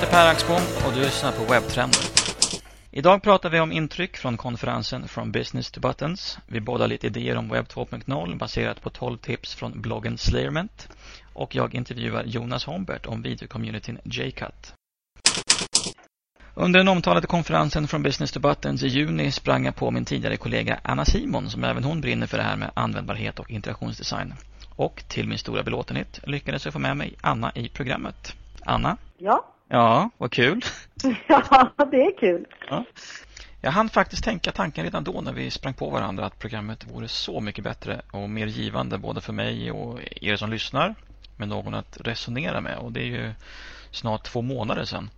Jag heter Per Axbom och du lyssnar på Webbtrender. Idag pratar vi om intryck från konferensen From Business to Buttons. Vi bollar lite idéer om Web 2.0 baserat på 12 tips från bloggen Slayerment. Och jag intervjuar Jonas Hombert om videocommunityn JCut. Under den omtalade konferensen From Business to Buttons i juni sprang jag på min tidigare kollega Anna Simon som även hon brinner för det här med användbarhet och interaktionsdesign. Och till min stora belåtenhet lyckades jag få med mig Anna i programmet. Anna? Ja. Ja, vad kul. Ja, det är kul. Ja. Jag hann faktiskt tänka tanken redan då när vi sprang på varandra att programmet vore så mycket bättre och mer givande både för mig och er som lyssnar med någon att resonera med och det är ju snart två månader sedan.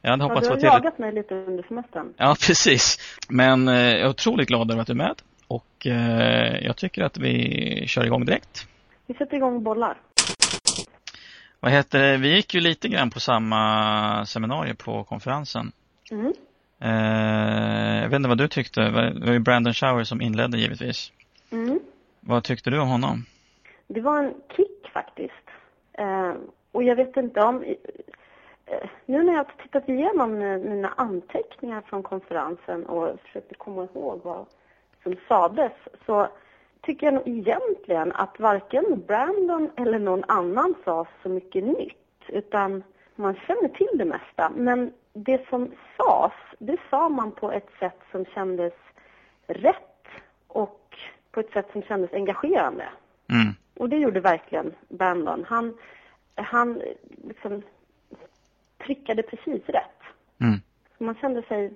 Jag hade hoppats ja, du har jagat mig lite under semestern. Ja, precis. Men eh, jag är otroligt glad över att du är med och eh, jag tycker att vi kör igång direkt. Vi sätter igång bollar. Vad heter det? Vi gick ju lite grann på samma seminarium på konferensen. Mm. Eh, jag vet inte vad du tyckte. Det var ju Brandon Shower som inledde givetvis. Mm. Vad tyckte du om honom? Det var en kick faktiskt. Eh, och jag vet inte om... Eh, nu när jag har tittat igenom mina anteckningar från konferensen och försökte komma ihåg vad som sades så tycker jag nog egentligen att varken Brandon eller någon annan sa så mycket nytt. Utan man känner till det mesta. Men det som sades, det sa man på ett sätt som kändes rätt och på ett sätt som kändes engagerande. Mm. Och det gjorde verkligen Brandon. Han, han liksom prickade precis rätt. Mm. man kände sig...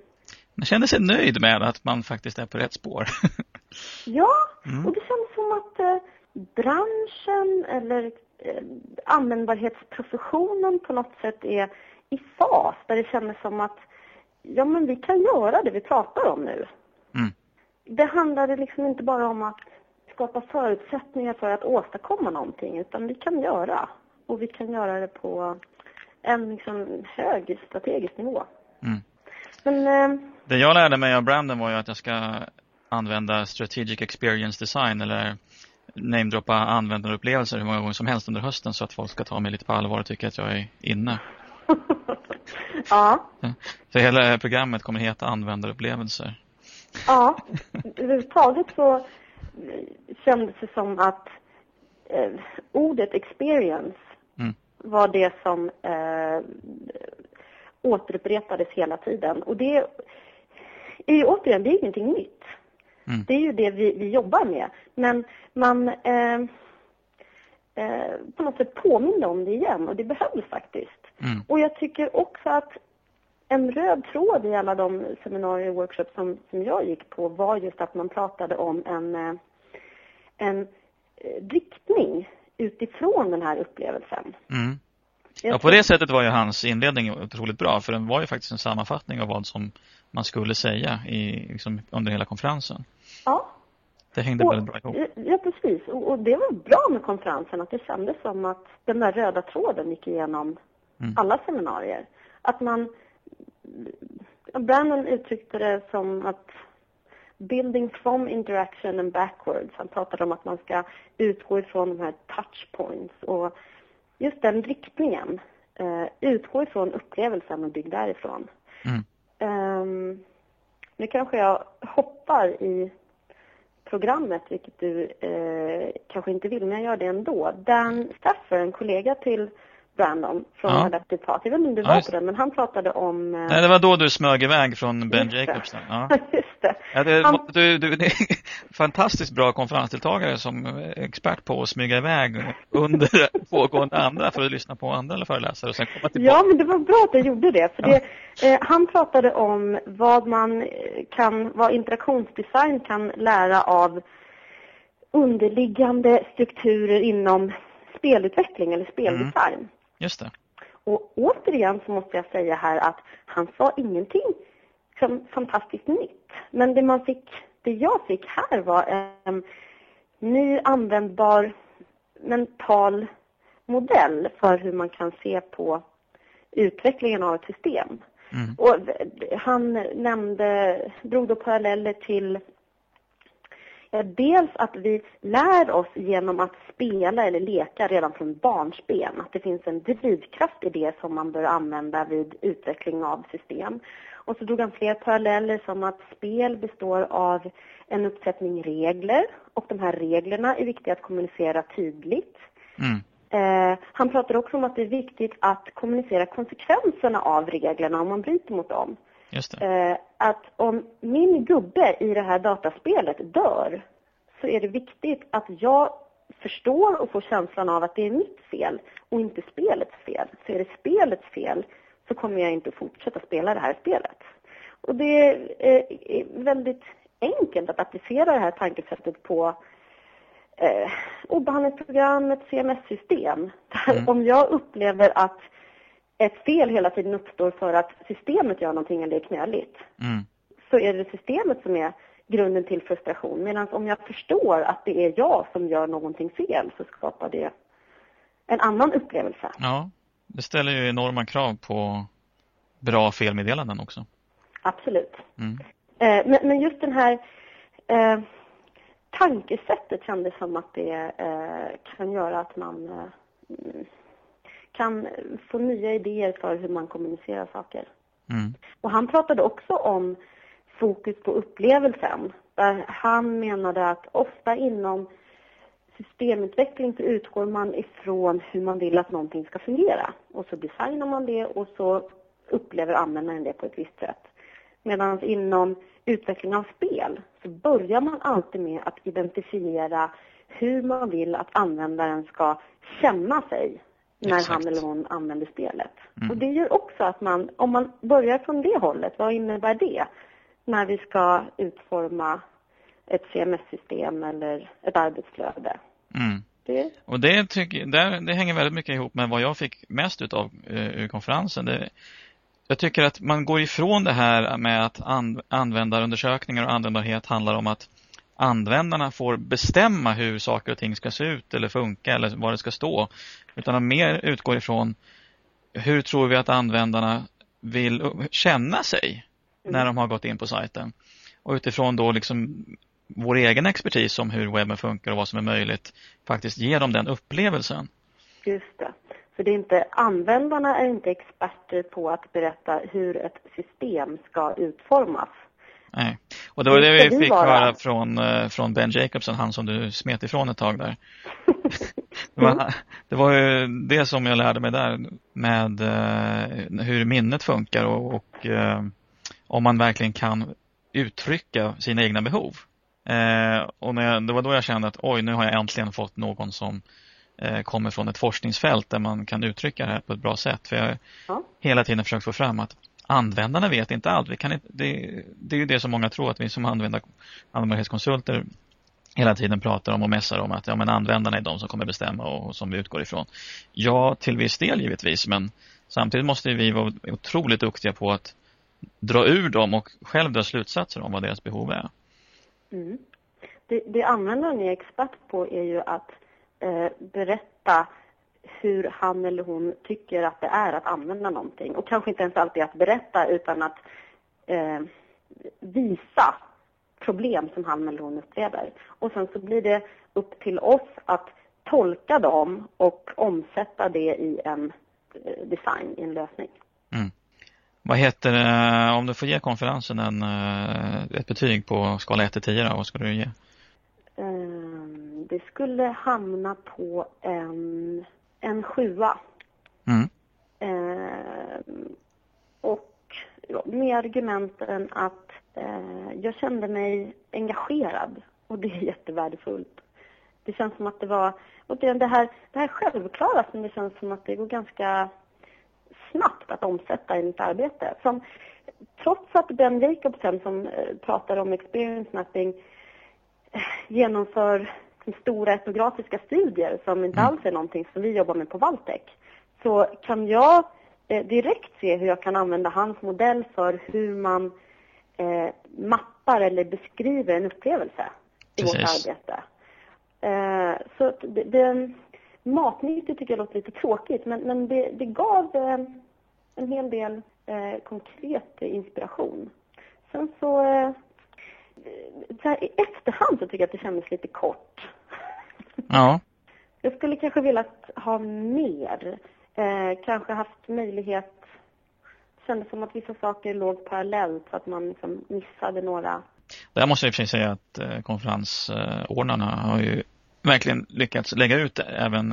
Man kände sig nöjd med att man faktiskt är på rätt spår. Ja, mm. och det känns som att eh, branschen eller eh, användbarhetsprofessionen på något sätt är i fas där det känns som att ja men vi kan göra det vi pratar om nu. Mm. Det handlade liksom inte bara om att skapa förutsättningar för att åstadkomma någonting utan vi kan göra och vi kan göra det på en liksom hög strategisk nivå. Mm. Men, eh, det jag lärde mig av Brandon var ju att jag ska använda strategic experience design eller namedroppa användarupplevelser hur många gånger som helst under hösten så att folk ska ta mig lite på allvar och tycka att jag är inne. ja. Så hela programmet kommer heta användarupplevelser. Ja, överhuvudtaget så kändes det som att eh, ordet experience mm. var det som eh, återupprepades hela tiden. Och det är ju återigen, det är ingenting nytt. Mm. Det är ju det vi, vi jobbar med. Men man eh, eh, på något sätt påminner om det igen och det behövs faktiskt. Mm. Och jag tycker också att en röd tråd i alla de seminarier och workshops som, som jag gick på var just att man pratade om en, eh, en eh, riktning utifrån den här upplevelsen. Mm. Ja, på det sättet var ju hans inledning otroligt bra för den var ju faktiskt en sammanfattning av vad som man skulle säga i, liksom, under hela konferensen. Ja. Det hängde och, väldigt bra ihop. Ja, precis. Och, och, det var bra med konferensen att det kändes som att den där röda tråden gick igenom mm. alla seminarier. Att man... Brandon uttryckte det som att building from interaction and backwards. Han pratade om att man ska utgå ifrån de här touchpoints och just den riktningen. Uh, utgå ifrån upplevelsen och bygg därifrån. Mm. Um, nu kanske jag hoppar i programmet, vilket du eh, kanske inte vill, men jag gör det ändå. Dan Staffer, en kollega till Brandon från ja. Adaptive Path. Jag vet inte om du var ja, på den, men han pratade om... Eh... Nej, det var då du smög iväg från Ben Jacobs. Ja. just det. Ja, det han... du, du, du är fantastiskt bra konferensdeltagare som expert på att smyga iväg under pågående andra för att lyssna på andra föreläsare och sen komma tillbaka. Ja, men det var bra att jag gjorde det. För det, eh, han pratade om vad man kan, vad interaktionsdesign kan lära av underliggande strukturer inom spelutveckling eller speldesign. Mm. Just det. Och återigen så måste jag säga här att han sa ingenting som fantastiskt nytt. Men det man fick, det jag fick här var en ny användbar mental modell för hur man kan se på utvecklingen av ett system. Mm. Och han nämnde, drog då paralleller till dels att vi lär oss genom att spela eller leka redan från barnsben. Att det finns en drivkraft i det som man bör använda vid utveckling av system. Och så drog han fler paralleller som att spel består av en uppsättning regler och de här reglerna är viktiga att kommunicera tydligt. Mm. Eh, han pratar också om att det är viktigt att kommunicera konsekvenserna av reglerna om man bryter mot dem. Eh, att om min gubbe i det här dataspelet dör så är det viktigt att jag förstår och får känslan av att det är mitt fel och inte spelets fel. Så är det spelets fel så kommer jag inte fortsätta spela det här spelet. Och det är väldigt enkelt att applicera det här tankesättet på eh, obehandlingsprogram, ett CMS-system. Mm. Om jag upplever att ett fel hela tiden uppstår för att systemet gör någonting eller är knöligt, mm. så är det systemet som är grunden till frustration. Medan om jag förstår att det är jag som gör någonting fel så skapar det en annan upplevelse. Ja, det ställer ju enorma krav på bra felmeddelanden också. Absolut. Mm. Eh, men, men, just den här eh, tankesättet kändes som att det eh, kan göra att man eh, kan få nya idéer för hur man kommunicerar saker. Mm. Och han pratade också om fokus på upplevelsen. Där han menade att ofta inom systemutveckling så utgår man ifrån hur man vill att någonting ska fungera. Och så designar man det och så upplever användaren det på ett visst sätt. Medan inom utveckling av spel så börjar man alltid med att identifiera hur man vill att användaren ska känna sig när Exakt. han eller hon använder spelet. Mm. Och det gör också att man, om man börjar från det hållet, vad innebär det när vi ska utforma ett CMS-system eller ett arbetsflöde? Mm. Det. Och det, tycker, det, det hänger väldigt mycket ihop med vad jag fick mest utav ur konferensen. Det, jag tycker att man går ifrån det här med att an, användarundersökningar och användbarhet handlar om att användarna får bestämma hur saker och ting ska se ut eller funka eller vad det ska stå. Utan de mer utgår ifrån hur tror vi att användarna vill känna sig när de har gått in på sajten. Och utifrån då liksom vår egen expertis om hur webben funkar och vad som är möjligt faktiskt ge dem den upplevelsen. Just det. Så det är inte, användarna är inte experter på att berätta hur ett system ska utformas. Nej, och det var det, vi fick höra från, eh, från Ben Jacobson, han som du smet ifrån ett tag där. det, var, ju det som jag lärde mig där med uh, hur minnet funkar och, och uh, om man verkligen kan uttrycka sina egna behov. Och jag, det var då jag kände att oj, nu har jag äntligen fått någon som kommer från ett forskningsfält där man kan uttrycka det här på ett bra sätt. För jag har ja. hela tiden försökt få fram att användarna vet inte allt. Vi kan inte, det, det är ju det som många tror att vi som användar, användbarhetskonsulter hela tiden pratar om och mässar om att ja, men användarna är de som kommer bestämma och som vi utgår ifrån. Ja, till viss del givetvis, men samtidigt måste vi vara otroligt duktiga på att dra ur dem och själv dra slutsatser om vad deras behov är. Mm. Det, det användaren är expert på är ju att eh, berätta hur han eller hon tycker att det är att använda någonting. Och kanske inte ens alltid att berätta utan att eh, visa problem som han eller hon upplever. Och sen så blir det upp till oss att tolka dem och omsätta det i en eh, design, i en lösning. Mm. Vad heter det, om du får ge konferensen en, eh, ett betyg på skala 1 till 10 då, vad ska du ge? Ehm, det skulle hamna på en en sjua. Mm. Eh, och ja, med argumenten att eh, jag kände mig engagerad och det är jättevärdefullt. Det känns som att det var, och det, här, det här självklara som det känns som att det går ganska snabbt att omsätta i mitt arbete. Som, trots att Ben Jacobsen som eh, pratar om experience mapping eh, stora etnografiska studier som inte mm. alls är någonting som vi jobbar med på Valtech så kan jag eh, direkt se hur jag kan använda hans modell för hur man eh, mappar eller beskriver en upplevelse i Precis. vårt arbete. Eh, så det, det, matnyttigt tycker jag låter lite tråkigt men, men det, det gav eh, en hel del eh, konkret inspiration. Sen så eh, så här, i efterhand så tycker jag att det kändes lite kort. Ja. Jag skulle kanske velat ha mer. Eh, kanske haft möjlighet kändes som att vissa saker låg parallellt så att man liksom missade några. Där måste jag i och för sig säga att eh, konferensordnarna har ju verkligen lyckats lägga ut även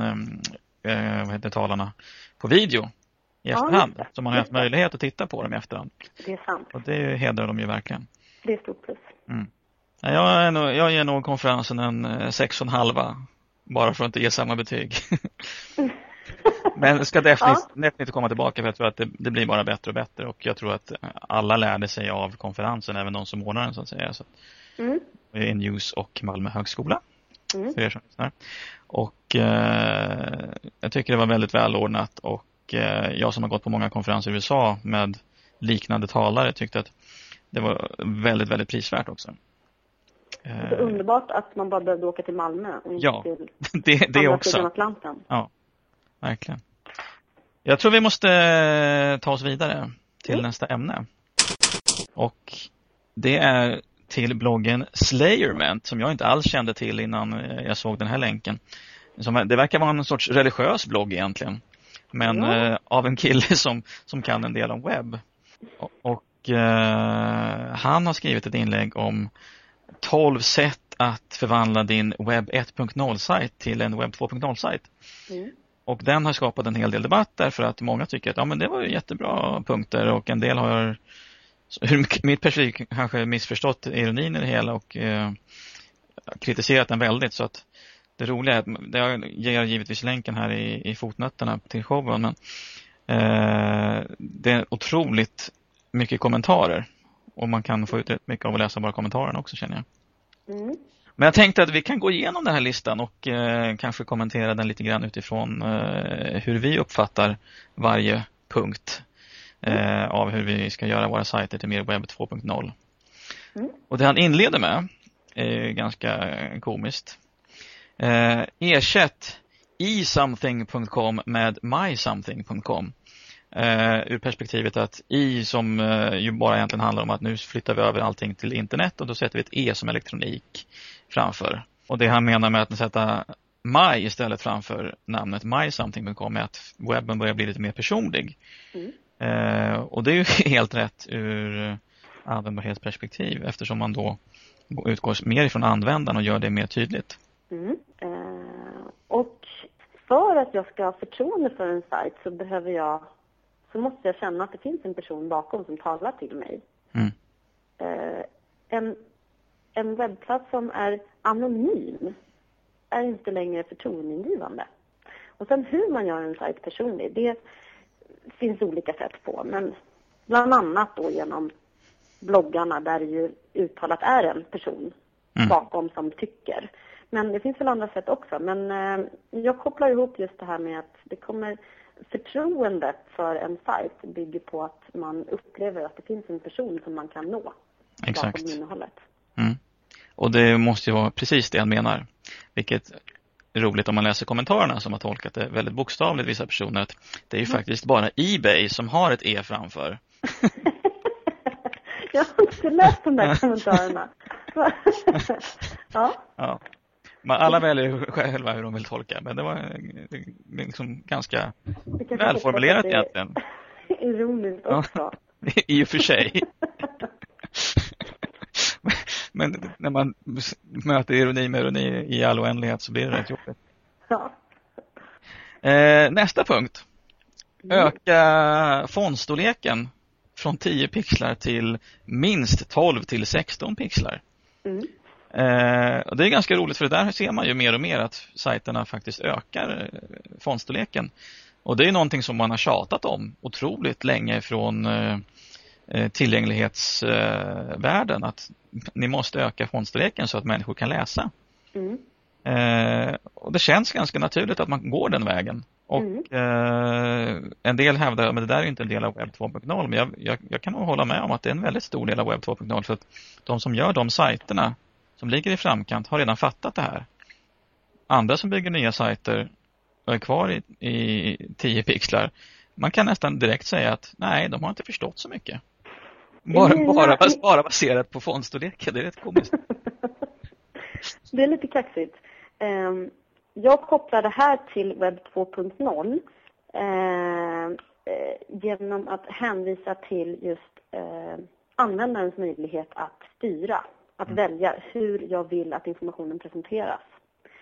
eh, vad heter talarna på video i efterhand. Ja, så man har haft möjlighet att titta på dem i efterhand. Det är sant. Och det hedrar de ju verkligen. Det är stort plus. Mm. Jag, är nog, jag ger nog konferensen en sex och en halva. Bara för att inte ge samma betyg. Men ska definitivt, ja. definitivt komma tillbaka för jag tror att det, det, blir bara bättre och bättre och jag tror att alla lärde sig av konferensen, även de som ordnar den så att säga. Så mm. News och Malmö högskola. Mm. För er som lyssnar. Och eh, jag tycker det var väldigt välordnat och eh, jag som har gått på många konferenser i USA med liknande talare tyckte att det var väldigt, väldigt prisvärt också. Det är underbart att man bara behövde åka till Malmö och inte ja, till det, det andra också. sidan Atlanten. Ja, verkligen. Jag tror vi måste eh, ta oss vidare till mm. nästa ämne. Och det är till bloggen Slayerment som jag inte alls kände till innan eh, jag såg den här länken. Det verkar vara en sorts religiös blogg egentligen. Men eh, av en kille som, som kan en del om webb. Och, och eh, han har skrivit ett inlägg om 12 sätt att förvandla din webb 1.0-sajt till en webb 2.0-sajt. Mm. Och den har skapat en hel del debatt därför att många tycker att ja, men det var jättebra punkter och en del har ur mitt perspektiv kanske missförstått ironin i det hela och eh, kritiserat den väldigt så att det roliga är att jag ger givetvis länken här i, i fotnötterna till showen men eh, det är otroligt mycket kommentarer och man kan få ut rätt mycket av att läsa bara kommentarerna också känner jag. Mm. Men jag tänkte att vi kan gå igenom den här listan och eh, kanske kommentera den lite grann utifrån eh, hur vi uppfattar varje punkt eh, av hur vi ska göra våra sajter till mer webb 2.0. Mm. Och det han inleder med är ganska komiskt. Eh, ersätt isomething.com med mysomething.com. Uh, ur perspektivet att i som uh, ju bara egentligen handlar om att nu flyttar vi över allting till internet och då sätter vi ett E som elektronik framför. Och det han menar med att sätta My istället framför namnet mysomething.com är att webben börjar bli lite mer personlig. Mm. Uh, och det är ju helt rätt ur användbarhetsperspektiv eftersom man då utgår mer ifrån användaren och gör det mer tydligt. Mm. och för att jag ska ha förtroende för en sajt så behöver jag så måste jag känna att det finns en person bakom som talar till mig. Mm. Eh, en, en webbplats som är anonym är inte längre förtroendeingivande. Och sen hur man gör en sajt personlig, det finns olika sätt på. Men bland annat då genom bloggarna där det ju uttalat är en person mm. bakom som tycker. Men det finns väl andra sätt också. Men eh, jag kopplar ihop just det här med att det kommer förtroendet för en sajt bygger på att man upplever att det finns en person som man kan nå Exakt. bakom innehållet. Mm. Och det måste ju vara precis det han menar. Vilket är roligt om man läser kommentarerna som har tolkat det väldigt bokstavligt, vissa personer, att det är ju mm. faktiskt bara Ebay som har ett E framför. jag har inte läst de där kommentarerna. ja. ja. Man, alla väljer själva hur de vill tolka, men det var liksom ganska välformulerat egentligen. Ironiskt också. I och för sig. men när man möter ironi med ironi i all oändlighet så blir det rätt jobbigt. Ja. Eh, nästa punkt. Mm. Öka fontstorleken från 10 pixlar till minst 12 till 16 pixlar. Mm. Eh, och det är ganska roligt för där ser man ju mer och mer att sajterna faktiskt ökar eh, fontstorleken. Och det är någonting som man har tjatat om otroligt länge från eh, eh tillgänglighetsvärlden att ni måste öka fontstorleken så att människor kan läsa. Mm. Eh, och det känns ganska naturligt att man går den vägen. Och mm. eh, en del hävdar att det där är inte en del av webb 2.0 men jag, jag, jag, kan nog hålla med om att det är en väldigt stor del av webb 2.0 för att de som gör de sajterna som ligger i framkant har redan fattat det här. Andra som bygger nya sajter och är kvar i, i 10 pixlar, man kan nästan direkt säga att nej, de har inte förstått så mycket. Bara, bara, bara baserat på fondstorleken, det är rätt komiskt. Det är lite kaxigt. Ehm, Jag kopplar det här till webb 2.0 eh, eh, genom att hänvisa till just eh, användarens möjlighet att styra, att välja hur jag vill att informationen presenteras.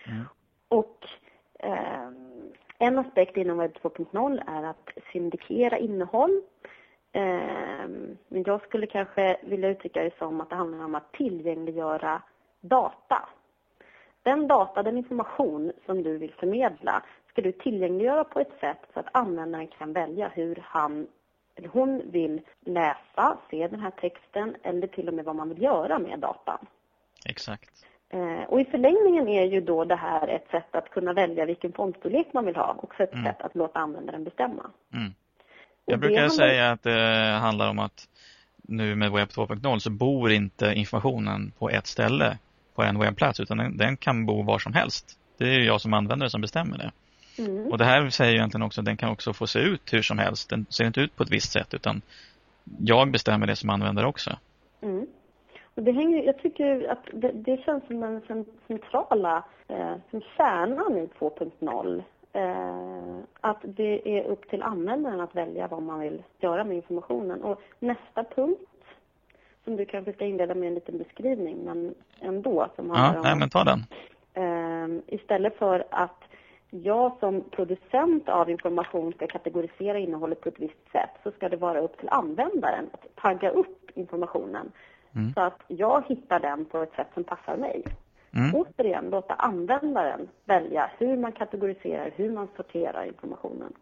Mm. Och eh, en aspekt inom webb 2.0 är att syndikera innehåll. Eh, men jag skulle kanske vilja uttrycka det som att det handlar om att tillgängliggöra data. Den data, den information som du vill förmedla ska du tillgängliggöra på ett sätt så att användaren kan välja hur han eller hon vill läsa, se den här texten eller till och med vad man vill göra med datan. Exakt. Eh, och i förlängningen är ju då det här ett sätt att kunna välja vilken fondstorlek man vill ha, också ett Mm. sätt att låta användaren bestämma. Mm. Och Jag brukar handlar- säga att det handlar om att nu med webb 2.0 så bor inte informationen på ett ställe på en webbplats utan den, den kan bo var som helst. Det är jag som användare som bestämmer det. Mm. Och det här säger ju egentligen också att den kan också få se ut hur som helst. Den ser inte ut på ett visst sätt utan jag bestämmer det som användare också. Mm. Och det hänger, jag tycker att det, det känns som den cen- centrala, eh, som kärnan i 2.0. Eh, att det är upp till användaren att välja vad man vill göra med informationen. Och nästa punkt, som du kanske ska inleda med en liten beskrivning, men ändå, som Ja, om nej men ta den. Ehm, istället för att jag som producent av information ska kategorisera innehållet på ett visst sätt så ska det vara upp till användaren att tagga upp informationen Mm. så att jag hittar den på ett sätt som passar mig. Mm. Återigen, låta användaren välja hur man kategoriserar, hur man sorterar informationen.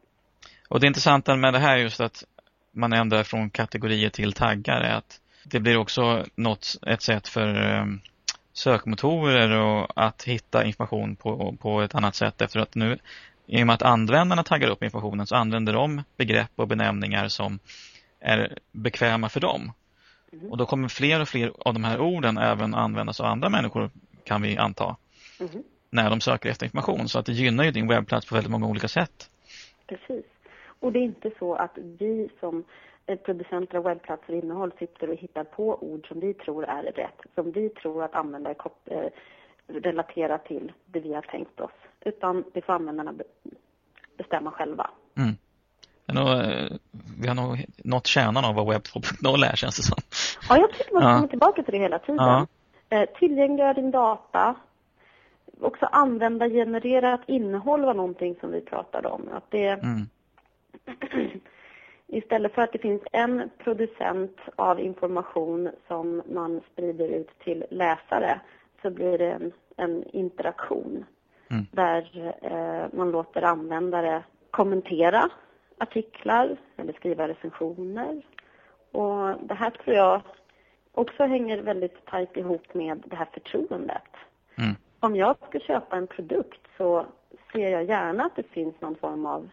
Och det intressanta med det här är just att man ändrar från kategorier till taggar är att det blir också något, ett sätt för eh, sökmotorer och att hitta information på, på ett annat sätt efter att nu i och med att användarna taggar upp informationen så använder de begrepp och benämningar som är bekväma för dem. Mm. Och då kommer fler och fler av de här orden även användas av andra människor kan vi anta Mhm. när de söker efter information. Så att det gynnar ju din webbplats på väldigt många olika sätt. Precis. Och det är inte så att vi som producenter av webbplatser och innehåll sitter och hittar på ord som vi tror är rätt, som vi tror att användare eh, relaterar till det vi har tänkt oss. Utan det får användarna be- bestämma själva. Mm. Nog, eh, vi har nog nått kärnan av vad webb 2.0 är känns det som. Ja, jag tycker man Ja. kommer tillbaka till det hela tiden. Ja. Eh, tillgängliggör din data. Också använda genererat innehåll var någonting som vi pratade om. Att det, Mm. Istället för att det finns en producent av information som man sprider ut till läsare så blir det en, en interaktion Mm. där eh, man låter användare kommentera artiklar eller skriva recensioner. Och det här tror jag också hänger väldigt tajt ihop med det här förtroendet. Mm. Om jag ska köpa en produkt så ser jag gärna att det finns någon form av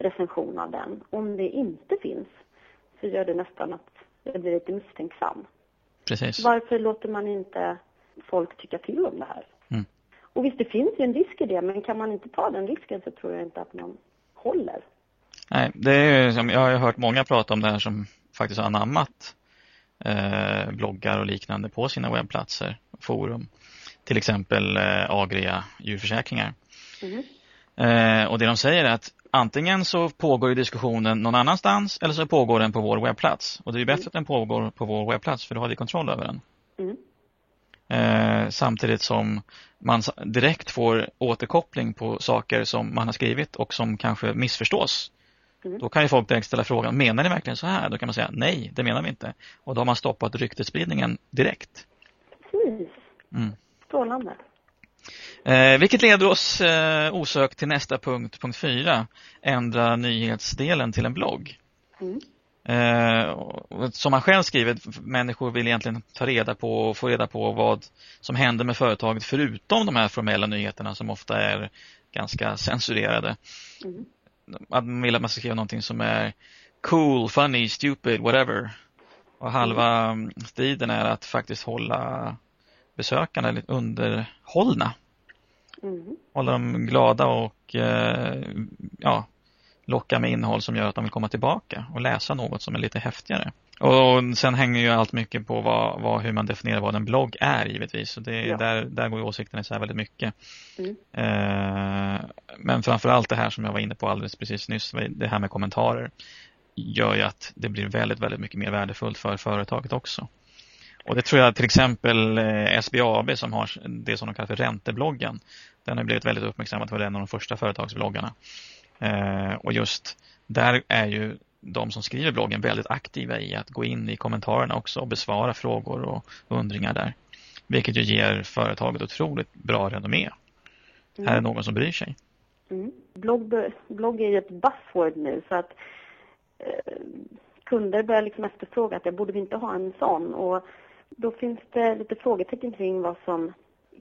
recension av den. Om det inte finns så gör det nästan att jag blir lite misstänksam. Precis. Varför låter man inte folk tycka till om det här? Mm. Och visst, det finns ju en risk i det, men kan man inte ta den risken så tror jag inte att man håller. Nej, det är ju som, jag har hört många prata om det här som faktiskt har anammat eh, bloggar och liknande på sina webbplatser, forum. Till exempel eh, Agria djurförsäkringar. Mhm. Eh, och det de säger är att antingen så pågår ju diskussionen någon annanstans eller så pågår den på vår webbplats. Och det är bättre att den pågår på vår webbplats för då har vi kontroll över den. Mm. Eh, samtidigt som man direkt får återkoppling på saker som man har skrivit och som kanske missförstås. Mm. Då kan ju folk direkt ställa frågan, menar ni verkligen så här? Då kan man säga, nej, det menar vi inte. Och då har man stoppat ryktesspridningen direkt. Precis. Mm. Strålande. Eh, vilket leder oss eh, osökt till nästa punkt, punkt 4. Ändra nyhetsdelen till en blogg. Mm. Eh, och som han själv skriver, människor vill egentligen ta reda på och få reda på vad som händer med företaget förutom de här formella nyheterna som ofta är ganska censurerade. Mm. Att man vill att man ska skriva någonting som är cool, funny, stupid, whatever. Och halva mm. striden är att faktiskt hålla besökarna lite underhållna. Mm. Hålla dem glada och eh, ja, locka med innehåll som gör att de vill komma tillbaka och läsa något som är lite häftigare. Och sen hänger ju allt mycket på vad, vad, hur man definierar vad en blogg är givetvis. Och det, ja. där, där går ju åsikterna isär väldigt mycket. Mm. Eh, men framförallt det här som jag var inne på alldeles precis nyss, det här med kommentarer gör ju att det blir väldigt, väldigt mycket mer värdefullt för företaget också. Och det tror jag till exempel eh, SBAB som har det som de kallar för räntebloggen. Den har blivit väldigt uppmärksammad för en av de första företagsbloggarna. Eh, och just där är ju de som skriver bloggen väldigt aktiva i att gå in i kommentarerna också och besvara frågor och undringar där. Vilket ju ger företaget otroligt bra renommé. Mm. Här är någon som bryr sig. Mm. Blogg, blogg är ju ett buzzword nu så att eh, kunder börjar liksom efterfråga att jag borde vi inte ha en sån och då finns det lite frågetecken kring vad som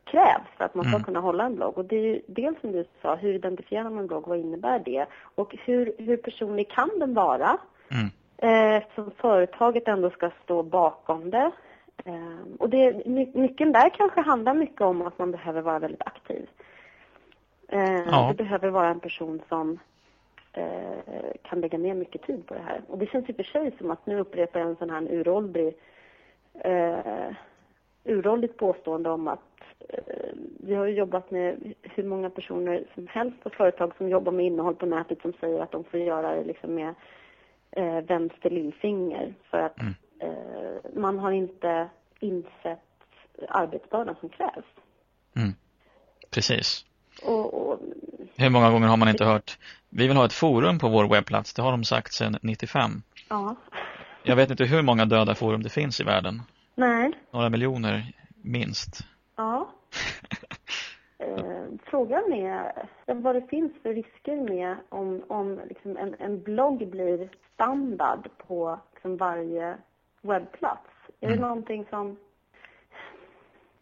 krävs för att man ska mm. kunna hålla en blogg. Och det är ju dels som du sa, hur identifierar man en blogg, vad innebär det? Och hur, hur personlig kan den vara? Mm. Eh, eftersom företaget ändå ska stå bakom det. Eh, och det, nyckeln där kanske handlar mycket om att man behöver vara väldigt aktiv. Eh, ja. Det behöver vara en person som eh, kan lägga ner mycket tid på det här. Och det känns i och för sig som att nu upprepar jag en sån här uråldrig eh, uråldrigt påstående om att eh, vi har jobbat med hur många personer som helst på företag som jobbar med innehåll på nätet som säger att de får göra det liksom med eh, vänster lillfinger för att mm. eh, man har inte insett arbetsbördan som krävs. Mm. Precis. Och, och, hur många gånger har man inte hört vi vill ha ett forum på vår webbplats, det har de sagt sedan 95. Ja. Jag vet inte hur många döda forum det finns i världen. Nej. Några miljoner, minst. Ja. eh, frågan är vad det finns för risker med om, om liksom en, en blogg blir standard på liksom varje webbplats. Är mm. det någonting som...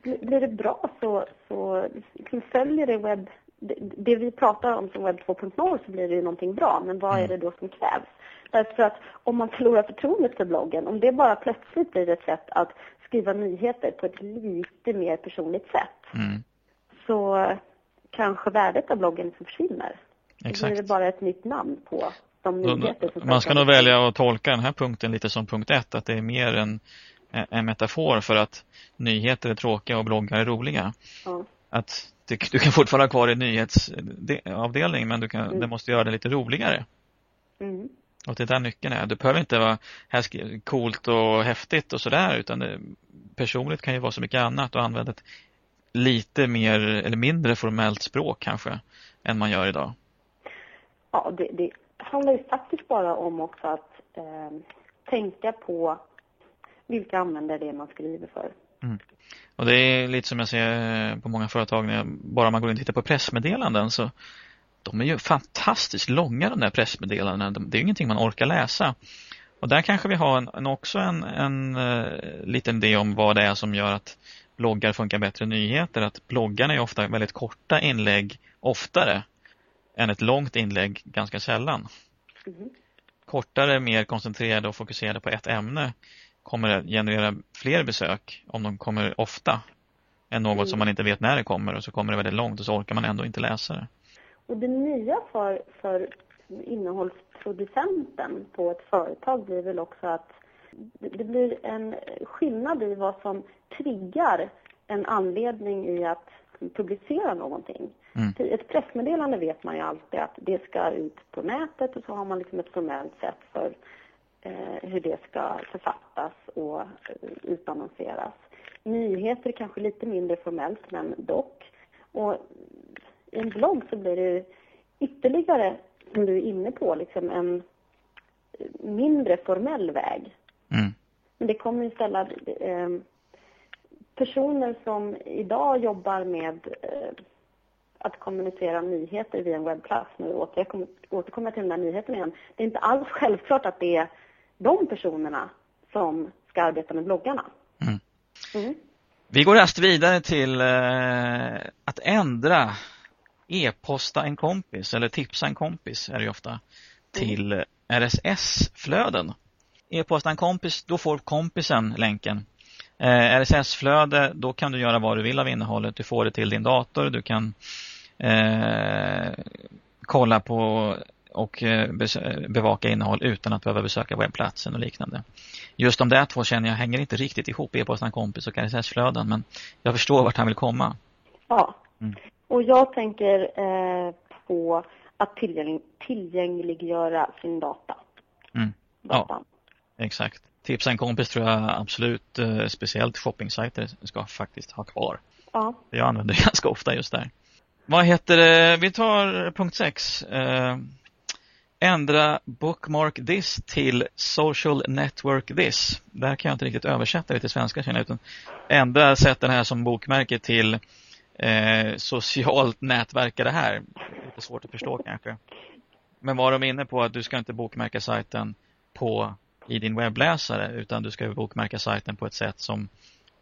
Blir det bra så, så liksom följer det webb... Det, det vi pratar om som webb 2.0 så blir det ju någonting bra, men vad är mm. det då som krävs? Därför att om man förlorar förtroendet för bloggen, om det bara plötsligt blir ett sätt att skriva nyheter på ett lite mer personligt sätt, mm. så kanske värdet av bloggen försvinner. Exakt. Då blir det bara ett nytt namn på de nyheter som Man ska nog välja att tolka den här punkten lite som punkt ett, att det är mer en, en metafor för att nyheter är tråkiga och bloggar är roliga. Ja. Att du, du, kan fortfarande ha kvar en nyhetsavdelning men du, kan, mm. du måste göra det lite roligare. Mm. Och det är där nyckeln är. Du behöver inte vara här coolt och häftigt och sådär utan det, personligt kan ju vara så mycket annat och använda ett lite mer eller mindre formellt språk kanske än man gör idag. Ja, det, det handlar ju faktiskt bara om också att eh, tänka på vilka användare det är man skriver för. Mm. Och det är lite som jag ser på många företag när jag, bara man går in och tittar på pressmeddelanden så de är ju fantastiskt långa de där pressmeddelandena. Det är ju ingenting man orkar läsa. Och där kanske vi har en, en också en, en uh, liten idé om vad det är som gör att bloggar funkar bättre än nyheter. Att bloggarna är ofta väldigt korta inlägg oftare än ett långt inlägg ganska sällan. Mm. Kortare, mer koncentrerade och fokuserade på ett ämne kommer att generera fler besök om de kommer ofta än något mm. som man inte vet när det kommer och så kommer det väldigt långt och så orkar man ändå inte läsa det. Och det nya för, för innehållsproducenten på ett företag blir väl också att det blir en skillnad i vad som triggar en anledning i att publicera någonting. Mm. Ett pressmeddelande vet man ju alltid att det ska ut på nätet och så har man liksom ett formellt sätt för hur det ska författas och eh, utannonseras. Nyheter kanske lite mindre formellt men dock. Och i en blogg så blir det ytterligare, som du är inne på, liksom en mindre formell väg. Mm. Men det kommer ju ställa eh, personer som idag jobbar med eh, att kommunicera nyheter via en webbplats. Nu återkommer, återkommer till den där nyheten igen. Det är inte alls självklart att det är de personerna som ska arbeta med bloggarna. Mm. Mm. Vi går raskt vidare till eh, att ändra e-posta en kompis eller tipsa en kompis är det ju ofta till RSS-flöden. E-posta en kompis, då får kompisen länken. Eh, RSS-flöde, då kan du göra vad du vill av innehållet. Du får det till din dator, du kan eh, kolla på och eh, bevaka innehåll utan att behöva besöka webbplatsen och liknande. Just de där två känner jag hänger inte riktigt ihop, e-post en kompis och RSS-flöden, men jag förstår vart han vill komma. Ja, mm. och jag tänker eh, på att tillgäng tillgängliggöra sin data. Mm. Ja, exakt. Tipsa en kompis tror jag absolut, eh, speciellt shoppingsajter, ska faktiskt ha kvar. Ja. Jag använder det ganska ofta just där. Vad heter det? Vi tar punkt 6. Eh, ändra bookmark this till social network this. Där kan jag inte riktigt översätta det till svenska känner jag. Utan ändra, sätt den här som bokmärke till eh, socialt nätverka det här. Lite svårt att förstå kanske. Men var de inne på att du ska inte bokmärka sajten på i din webbläsare utan du ska bokmärka sajten på ett sätt som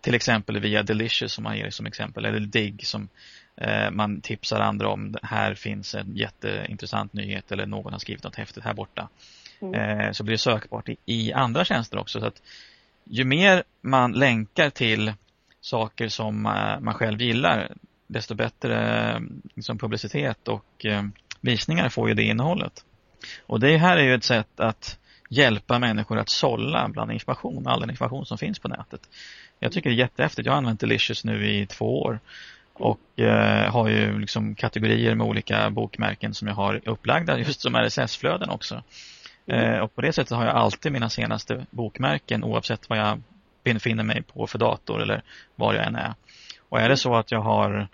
till exempel via Delicious som man ger som exempel eller Dig som man tipsar andra om. Här finns en jätteintressant nyhet eller någon har skrivit något häftigt här borta. Mm. Eh, så blir det sökbart i, andra tjänster också. Så att ju mer man länkar till saker som eh, man själv gillar desto bättre liksom, publicitet och eh, visningar får ju det innehållet. Och det här är ju ett sätt att hjälpa människor att sålla bland information, all den information som finns på nätet. Jag tycker det är jättehäftigt. Jag har använt Delicious nu i två år och eh, har ju liksom kategorier med olika bokmärken som jag har upplagda just som RSS-flöden också. Mm. Eh, och på det sättet har jag alltid mina senaste bokmärken oavsett vad jag befinner mig på för dator eller var jag än är. Och är det så att jag har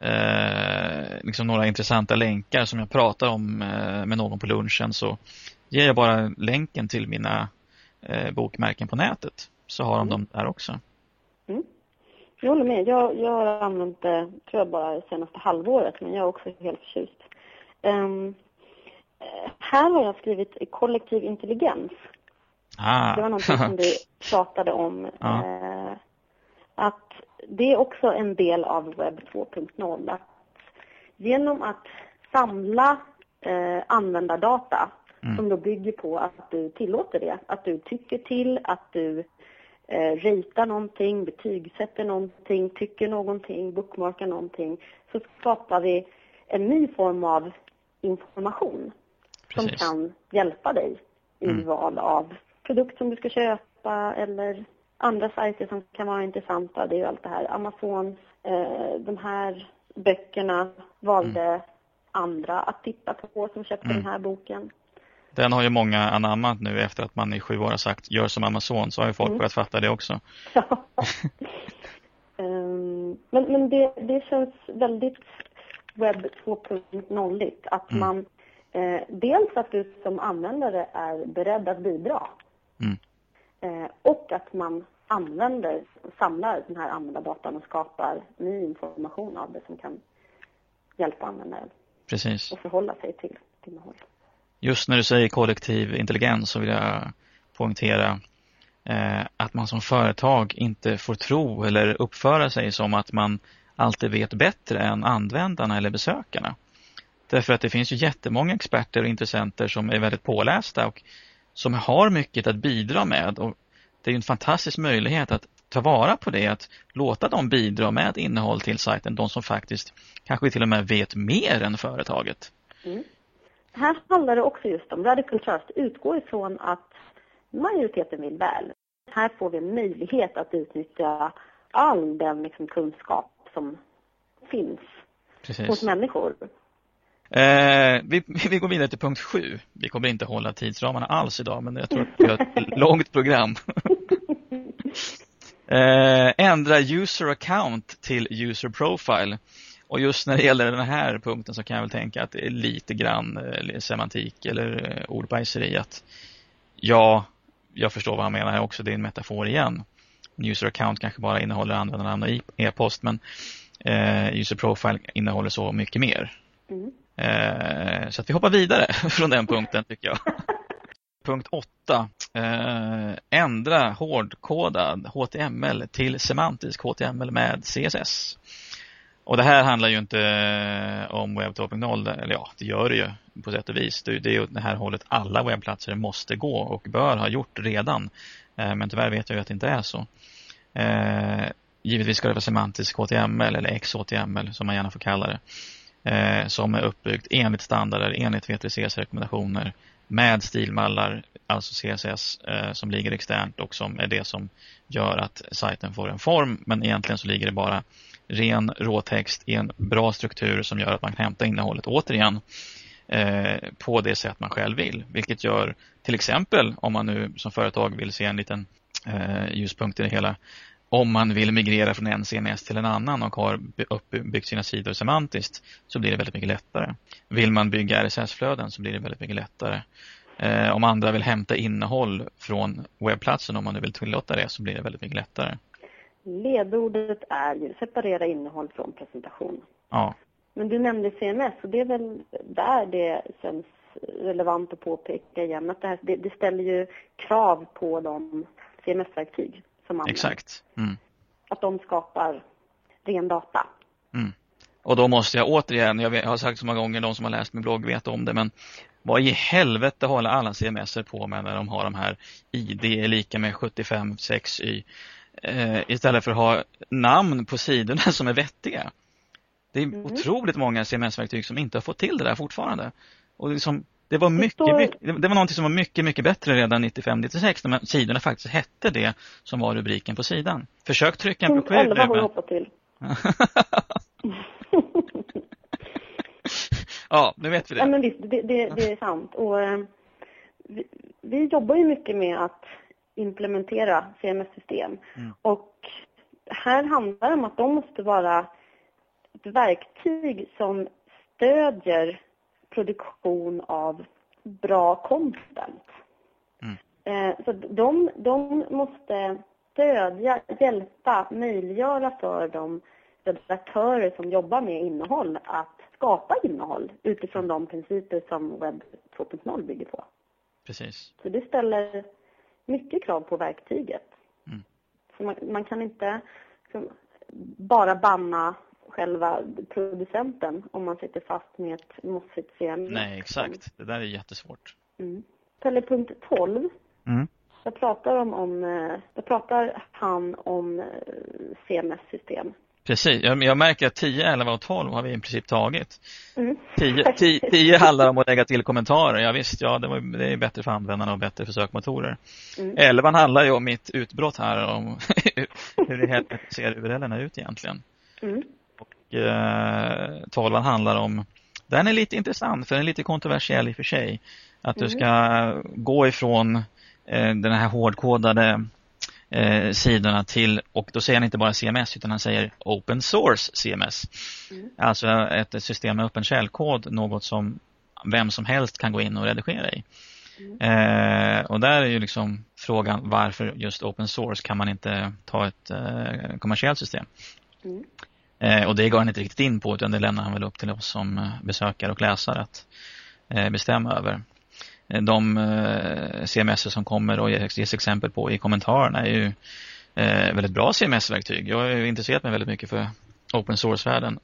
eh, liksom några intressanta länkar som jag pratar om eh, med någon på lunchen så ger jag bara länken till mina eh, bokmärken på nätet så har de mm. dem där också. Jag håller med. Jag, jag har använt det, tror jag, bara det senaste halvåret, men jag är också helt förtjust. Um, här har jag skrivit kollektiv intelligens. Ah. Det var någonting som du pratade om. Ah. Eh, att det är också en del av webb 2.0. Genom att samla eh, användardata mm. som då bygger på att du tillåter det, att du tycker till, att du eh, ratear någonting, betygsätter någonting, tycker någonting, bookmarkar någonting, så skapar vi en ny form av information Precis. som kan hjälpa dig i mm. val av produkt som du ska köpa eller andra sajter som kan vara intressanta. Det är ju allt det här. Amazon, eh, de här böckerna valde mm. andra att titta på som köpte mm. den här boken. Den har ju många anammat nu efter att man i sju år har sagt gör som Amazon så har ju folk mm. börjat fatta det också. Ja. um, men men det, det känns väldigt webb 2.0 att mm. man eh, dels att du som användare är beredd att bidra mm. eh, och att man använder, samlar den här användardatan och skapar ny information av det som kan hjälpa användaren Precis. och förhålla sig till innehållet. Just när du säger kollektiv intelligens så vill jag poängtera eh, att man som företag inte får tro eller uppföra sig som att man alltid vet bättre än användarna eller besökarna. Därför att det finns ju jättemånga experter och intressenter som är väldigt pålästa och som har mycket att bidra med. Och det är en fantastisk möjlighet att ta vara på det, att låta dem bidra med innehåll till sajten, de som faktiskt kanske till och med vet mer än företaget. Mm. Här handlar det också just om Radical Trust utgår ifrån att majoriteten vill väl. Här får vi en möjlighet att utnyttja all den liksom kunskap som finns Precis. hos människor. Eh, vi, vi går vidare till punkt sju. Vi kommer inte hålla tidsramarna alls idag men jag tror att vi har ett långt program. eh, ändra user account till user profile. Och just när det gäller den här punkten så kan jag väl tänka att det är lite grann eh, semantik eller eh, ordbajseri att ja, jag förstår vad han menar också, det är en metafor igen. En user account kanske bara innehåller användarnamn och e-post men eh, user profile innehåller så mycket mer. Mm. Eh, så att vi hoppar vidare från den punkten tycker jag. Punkt 8. Eh, ändra hårdkodad HTML till semantisk HTML med CSS. Och det här handlar ju inte eh, om Web 2.0, eller ja, det gör det ju på sätt och vis. Det är ju det här hållet alla webbplatser måste gå och bör ha gjort redan. Eh, men tyvärr vet jag ju att det inte är så. Eh, givetvis ska det vara semantisk HTML eller XHTML som man gärna får kalla det. eh, som är uppbyggt enligt standarder, enligt VTCs rekommendationer med stilmallar, alltså CSS eh, som ligger externt och som är det som gör att sajten får en form. Men egentligen så ligger det bara ren råtext i en bra struktur som gör att man kan hämta innehållet återigen eh, på det sätt man själv vill. Vilket gör till exempel om man nu som företag vill se en liten eh, ljuspunkt i det hela om man vill migrera från en CMS till en annan och har uppbyggt sina sidor semantiskt så blir det väldigt mycket lättare. Vill man bygga RSS-flöden så blir det väldigt mycket lättare. Eh, om andra vill hämta innehåll från webbplatsen, om man nu vill tillåta det, så blir det väldigt mycket lättare. Ledordet är ju separera innehåll från presentation. Ja. Men du nämnde CMS och det är väl där det känns relevant att påpeka igen att det, här, det, det ställer ju krav på de CMS-verktyg som används. Exakt. Mm. Att de skapar ren data. Mm. Och då måste jag återigen, jag har sagt så många gånger, de som har läst min blogg vet om det, men vad i helvete håller alla CMS på med när de har de här ID är lika med 75 6y eh, istället för att ha namn på sidorna som är vettiga. Det är mm. otroligt många CMS-verktyg som inte har fått till det där fortfarande. Och liksom, det var mycket, det, står... mycket, det var någonting som var mycket, mycket bättre redan 95-96 när sidorna faktiskt hette det som var rubriken på sidan. Försök trycka en broschyr. Punkt 11 har hoppat till. ja, nu vet vi det. Ja, men visst, det, det, det är sant. Och, eh, vi, vi, jobbar ju mycket med att implementera CMS-system. Mm. Och här handlar det om att de måste vara ett verktyg som stödjer produktion av bra content. Mm. Eh, så de, de måste stödja, hjälpa, möjliggöra för de redaktörer som jobbar med innehåll att skapa innehåll utifrån de principer som webb 2.0 bygger på. Precis. Så det ställer mycket krav på verktyget. Mm. Så man, man, kan inte bara banna själva producenten om man sitter fast med ett mossigt CMS. Nej, exakt. Det där är jättesvårt. Mm. Punkt 12. Mm. Där pratar, de om, eh, där pratar han om eh, CMS-system. Precis, jag, jag, märker att 10, 11 och 12 har vi i princip tagit. Mm. 10, 10, 10 handlar om att lägga till kommentarer. Ja visst, ja, det, var, det är bättre för användarna och bättre för sökmotorer. Mm. 11 handlar ju om mitt utbrott här, om hur det helt ser URLerna ut egentligen. Mm. Och eh, 12 handlar om, den är lite intressant för den är lite kontroversiell i och för sig. Att du mm. ska gå ifrån eh, den här hårdkodade eh, sidorna till, och då säger han inte bara CMS utan han säger Open Source CMS. Mm. Alltså ett system med öppen källkod, något som vem som helst kan gå in och redigera i. Mm. Eh, och där är ju liksom frågan varför just open source kan man inte ta ett eh, kommersiellt system. Mm. Eh, och det går han inte riktigt in på utan det lämnar han väl upp till oss som eh, besökare och läsare att eh, bestämma över. Eh, de eh, CMS som kommer och ges exempel på i kommentarerna är ju eh, väldigt bra CMS-verktyg. Jag har ju intresserat mig väldigt mycket för open source-världen.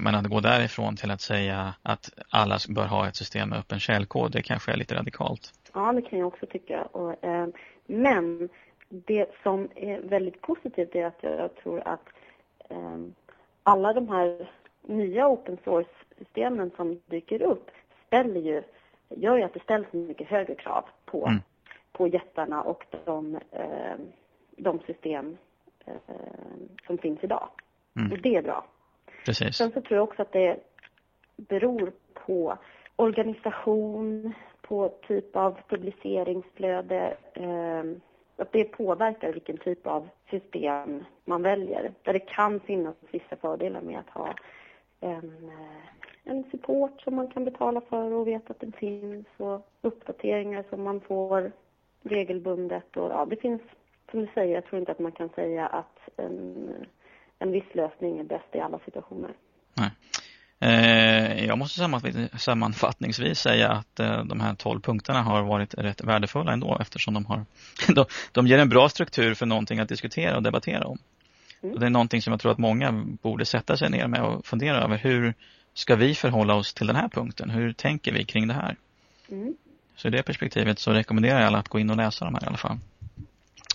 Men att gå därifrån till att säga att alla bör ha ett system med öppen källkod, det kanske är lite radikalt. Ja, det kan jag också tycka. men det som är väldigt positivt är att jag tror att alla de här nya open source-systemen som dyker upp ställer ju gör ju att det ställs mycket högre krav på, mm. på jättarna och de, eh, de system eh, som finns idag. Mm. Och det är bra. Precis. Sen så tror jag också att det beror på organisation, på typ av publiceringsflöde. Eh, att det påverkar vilken typ av system man väljer. Där det kan finnas vissa fördelar med att ha en eh, en support som man kan betala för och veta att den finns och uppdateringar som man får regelbundet. Och, ja, det finns, som du säger, jag tror inte att man kan säga att en, en viss lösning är bäst i alla situationer. Nej. Eh, jag måste sammanfattningsvis säga att eh, de här 12 punkterna har varit rätt värdefulla ändå eftersom de, har, de, ger en bra struktur för någonting att diskutera och debattera om. Mm. Och det är någonting som jag tror att många borde sätta sig ner med och fundera över. Hur, ska vi förhålla oss till den här punkten? Hur tänker vi kring det här? Mm. Så i det perspektivet så rekommenderar jag alla att gå in och läsa de här i alla fall.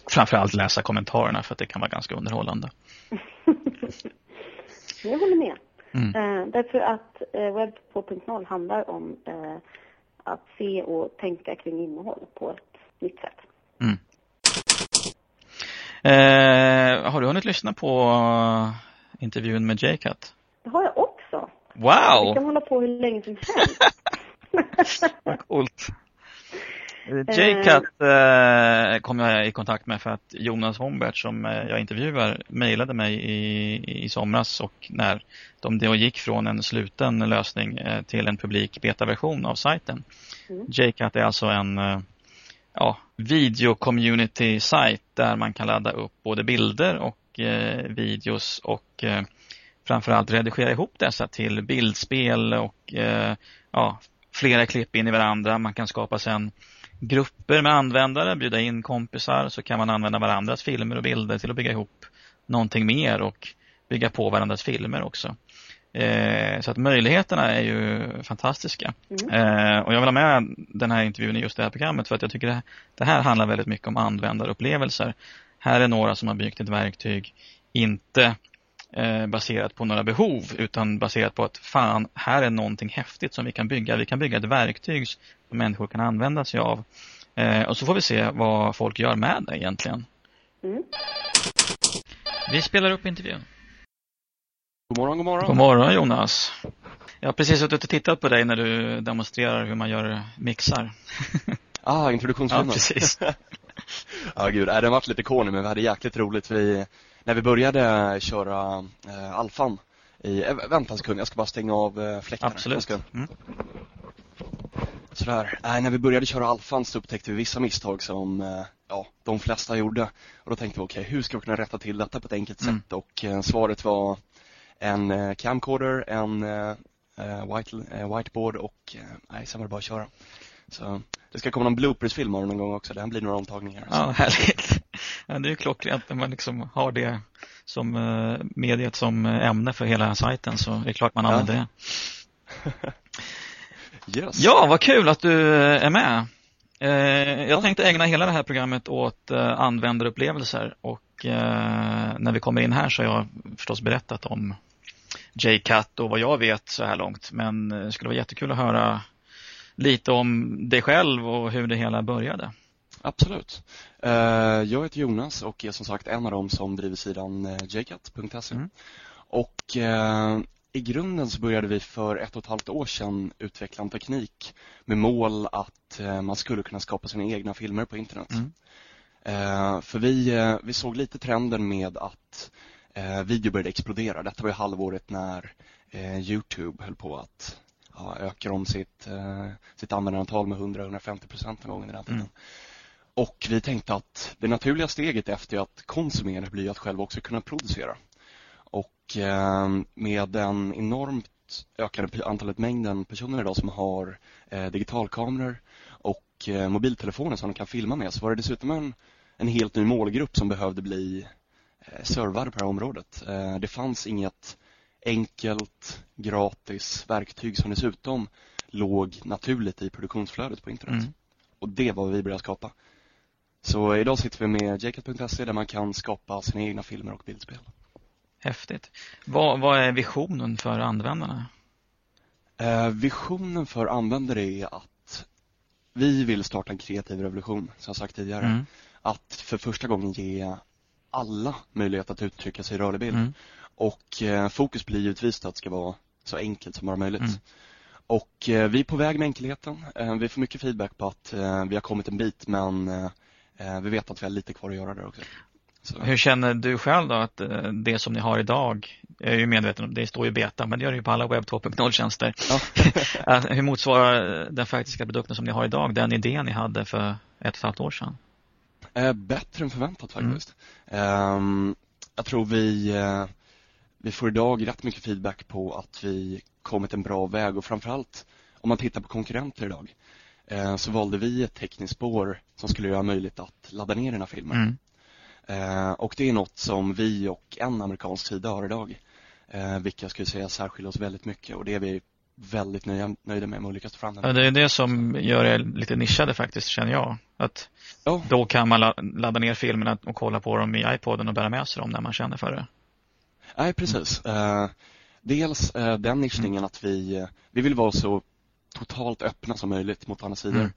Framförallt läsa kommentarerna för att det kan vara ganska underhållande. jag håller med. Mm. Eh, därför att eh, webb 2.0 handlar om eh, att se och tänka kring innehåll på ett nytt sätt. Mm. Eh, har du hunnit lyssna på intervjun med J-Cut? Det har jag också. Wow! Vi kan hålla på hur länge som helst. Coolt. J-Cut eh, kom jag i kontakt med för att Jonas Hombert som eh, jag intervjuar mejlade mig i, i somras och när de då gick från en sluten lösning eh, till en publik betaversion av sajten. Mm. J-Cut är alltså en eh, ja, video-community-sajt där man kan ladda upp både bilder och eh, videos och eh, framförallt redigera ihop dessa till bildspel och eh, ja, flera klipp in i varandra. Man kan skapa sen grupper med användare, bjuda in kompisar så kan man använda varandras filmer och bilder till att bygga ihop någonting mer och bygga på varandras filmer också. Eh, så att möjligheterna är ju fantastiska. Mm. Eh, och jag vill ha med den här intervjun i just det här programmet för att jag tycker det, det här handlar väldigt mycket om användarupplevelser. Här är några som har byggt ett verktyg, inte eh, baserat på några behov utan baserat på att fan, här är någonting häftigt som vi kan bygga. Vi kan bygga ett verktyg som människor kan använda sig av. Eh, och så får vi se vad folk gör med det egentligen. Mm. Vi spelar upp intervjun. God morgon, god morgon. God morgon Jonas. Jag har precis suttit och tittat på dig när du demonstrerar hur man gör mixar. Ah, introduktionsfilmen. Ja, precis. ja, gud. Den varit lite corny, men vi hade jäkligt roligt. Vi, när vi började köra eh, alfan i, äh, vänta en sekund, jag ska bara stänga av eh, fläktarna. Absolut. Mm. Sådär. Äh, när vi började köra alfan så upptäckte vi vissa misstag som eh, ja, de flesta gjorde. Och då tänkte vi, okej, okay, hur ska vi kunna rätta till detta på ett enkelt mm. sätt? Och eh, svaret var en eh, camcorder, en eh, white, whiteboard och nej, sen var det bara att köra. Så det ska komma någon bloopersfilm av någon gång också. Det blir några omtagningar. Ja, härligt. Ja, det är ju klockrent när man liksom har det som mediet som ämne för hela sajten så det är klart man använder ja. det. yes. Ja, vad kul att du är med. Jag tänkte ägna hela det här programmet åt användarupplevelser och när vi kommer in här så har jag förstås berättat om J-Cut och vad jag vet så här långt. Men det skulle vara jättekul att höra lite om dig själv och hur det hela började. Absolut. Eh, jag heter Jonas och är som sagt en av dem som driver sidan eh, jcut.se. Mm. Och eh, i grunden så började vi för ett och ett halvt år sedan utveckla en teknik med mål att man skulle kunna skapa sina egna filmer på internet. Mm. För vi, vi såg lite trenden med att video började explodera. Detta var ju halvåret när Youtube höll på att ja, öka om sitt, eh, sitt användarantal med 100-150 procent någon gång under den tiden. Mm. Och vi tänkte att det naturliga steget efter att konsumera blir att själv också kunna producera. Och eh, med den enormt ökade antalet mängden personer idag som har eh, digitalkameror och eh, mobiltelefoner som de kan filma med så var det dessutom en, en helt ny målgrupp som behövde bli Eh, servare på det här området. Eh, det fanns inget enkelt, gratis verktyg som dessutom låg naturligt i produktionsflödet på internet. Mm. Och det var vad vi började skapa. Så idag sitter vi med jcat.se där man kan skapa sina egna filmer och bildspel. Häftigt. Vad, vad är visionen för användarna? Eh, visionen för användare är att vi vill starta en kreativ revolution, som jag sagt tidigare. Mm. Att för första gången ge alla möjlighet att uttrycka sig i rörlig bild. Mm. Och eh, fokus blir givetvis att det ska vara så enkelt som bara möjligt. Mm. Och eh, vi är på väg med enkelheten. Eh, vi får mycket feedback på att vi har kommit en bit men vi vet att vi har lite kvar att göra där också. Så. Hur känner du själv då att det som ni har idag, jag är ju medveten om det står ju beta, men det gör det ju på alla webb 2.0-tjänster. Ja. Hur motsvarar den faktiska produkten som ni har idag den idén ni hade för ett och ett halvt år sedan? Bättre än förväntat faktiskt. Mm. jag tror vi, vi får idag rätt mycket feedback på att vi kommit en bra väg och framförallt om man tittar på konkurrenter idag eh, så valde vi ett tekniskt spår som skulle göra möjligt att ladda ner dina filmer. Mm. Eh, och det är något som vi och en amerikansk sida har idag. Eh, vilka jag skulle säga särskiljer oss väldigt mycket och det är vi väldigt nöjda, nöjda med att lyckas fram den. Ja, det är det som gör det lite nischade faktiskt, känner jag. Att ja. Då kan man ladda ner filmerna och kolla på dem i iPoden och bära med sig dem när man känner för det. Nej, precis. Mm. Dels eh, den nischningen att vi, vi vill vara så totalt öppna som möjligt mot andra sidor. Mm.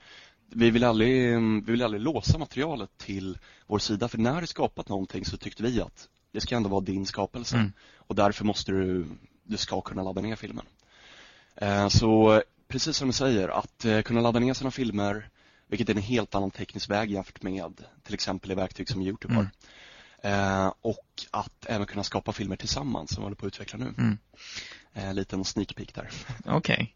Vi, vill aldrig, vi vill aldrig låsa materialet till vår sida för när du skapat någonting så tyckte vi att det ska ändå vara din skapelse Mm. och därför måste du, du ska kunna ladda ner filmen. Eh, Så precis som du säger, att kunna ladda ner sina filmer, vilket är en helt annan teknisk väg jämfört med till exempel det verktyg som Youtube har. Eh, Och att även kunna skapa filmer tillsammans som vi håller på att utveckla nu. Mm. En liten sneak peek där. Okej.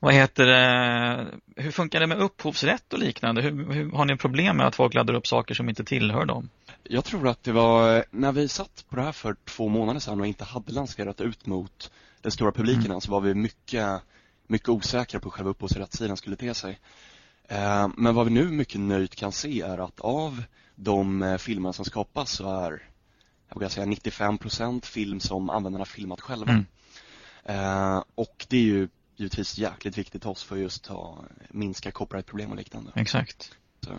Vad heter det? Hur funkar det med upphovsrätt och liknande? Hur, hur, har ni problem med att folk laddar upp saker som inte tillhör dem? Jag tror att det var när vi satt på det här för två månader sedan och inte hade lanserat ut mot den stora publiken Mm. så var vi mycket, mycket osäkra på hur själva upphovsrättssidan skulle te sig. Eh, Men vad vi nu mycket nöjt kan se är att av de eh, filmer som skapas så är, jag vågar säga 95% film som användarna filmat själva. Mm. Eh, Och det är ju givetvis jäkligt viktigt för oss för just att minska copyrightproblem och liknande. Exakt. Så.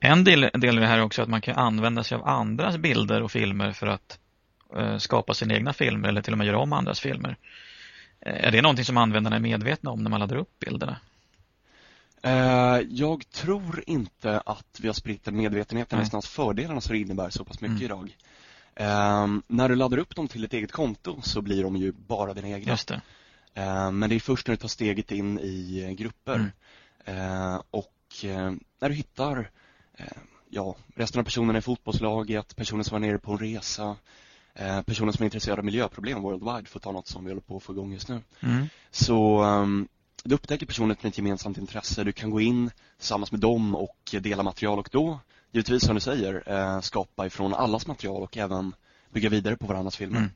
En del, del i det här är också att man kan använda sig av andras bilder och filmer för att eh, skapa sina egna filmer eller till och med göra om andras filmer. Eh, är det någonting som användarna är medvetna om när man laddar upp bilderna? Eh, Jag tror inte att vi har spritt den medvetenheten, nästan fördelarna som det innebär så pass mycket Mm. idag. Ehm, när du laddar upp dem till ett eget konto så blir de ju bara dina egna. Just det. Ehm, men det är först när du tar steget in i eh, grupper Mm. Ehm, och eh, när du hittar ja, resten av personerna i fotbollslaget, personer som var nere på en resa, personer som är intresserade av miljöproblem worldwide för att ta något som vi håller på att få igång just nu. Mm. Så um, du upptäcker personer med ett gemensamt intresse. Du kan gå in tillsammans med dem och dela material och då, givetvis som du säger, eh, skapa ifrån allas material och även bygga vidare på varandras filmer. Mm.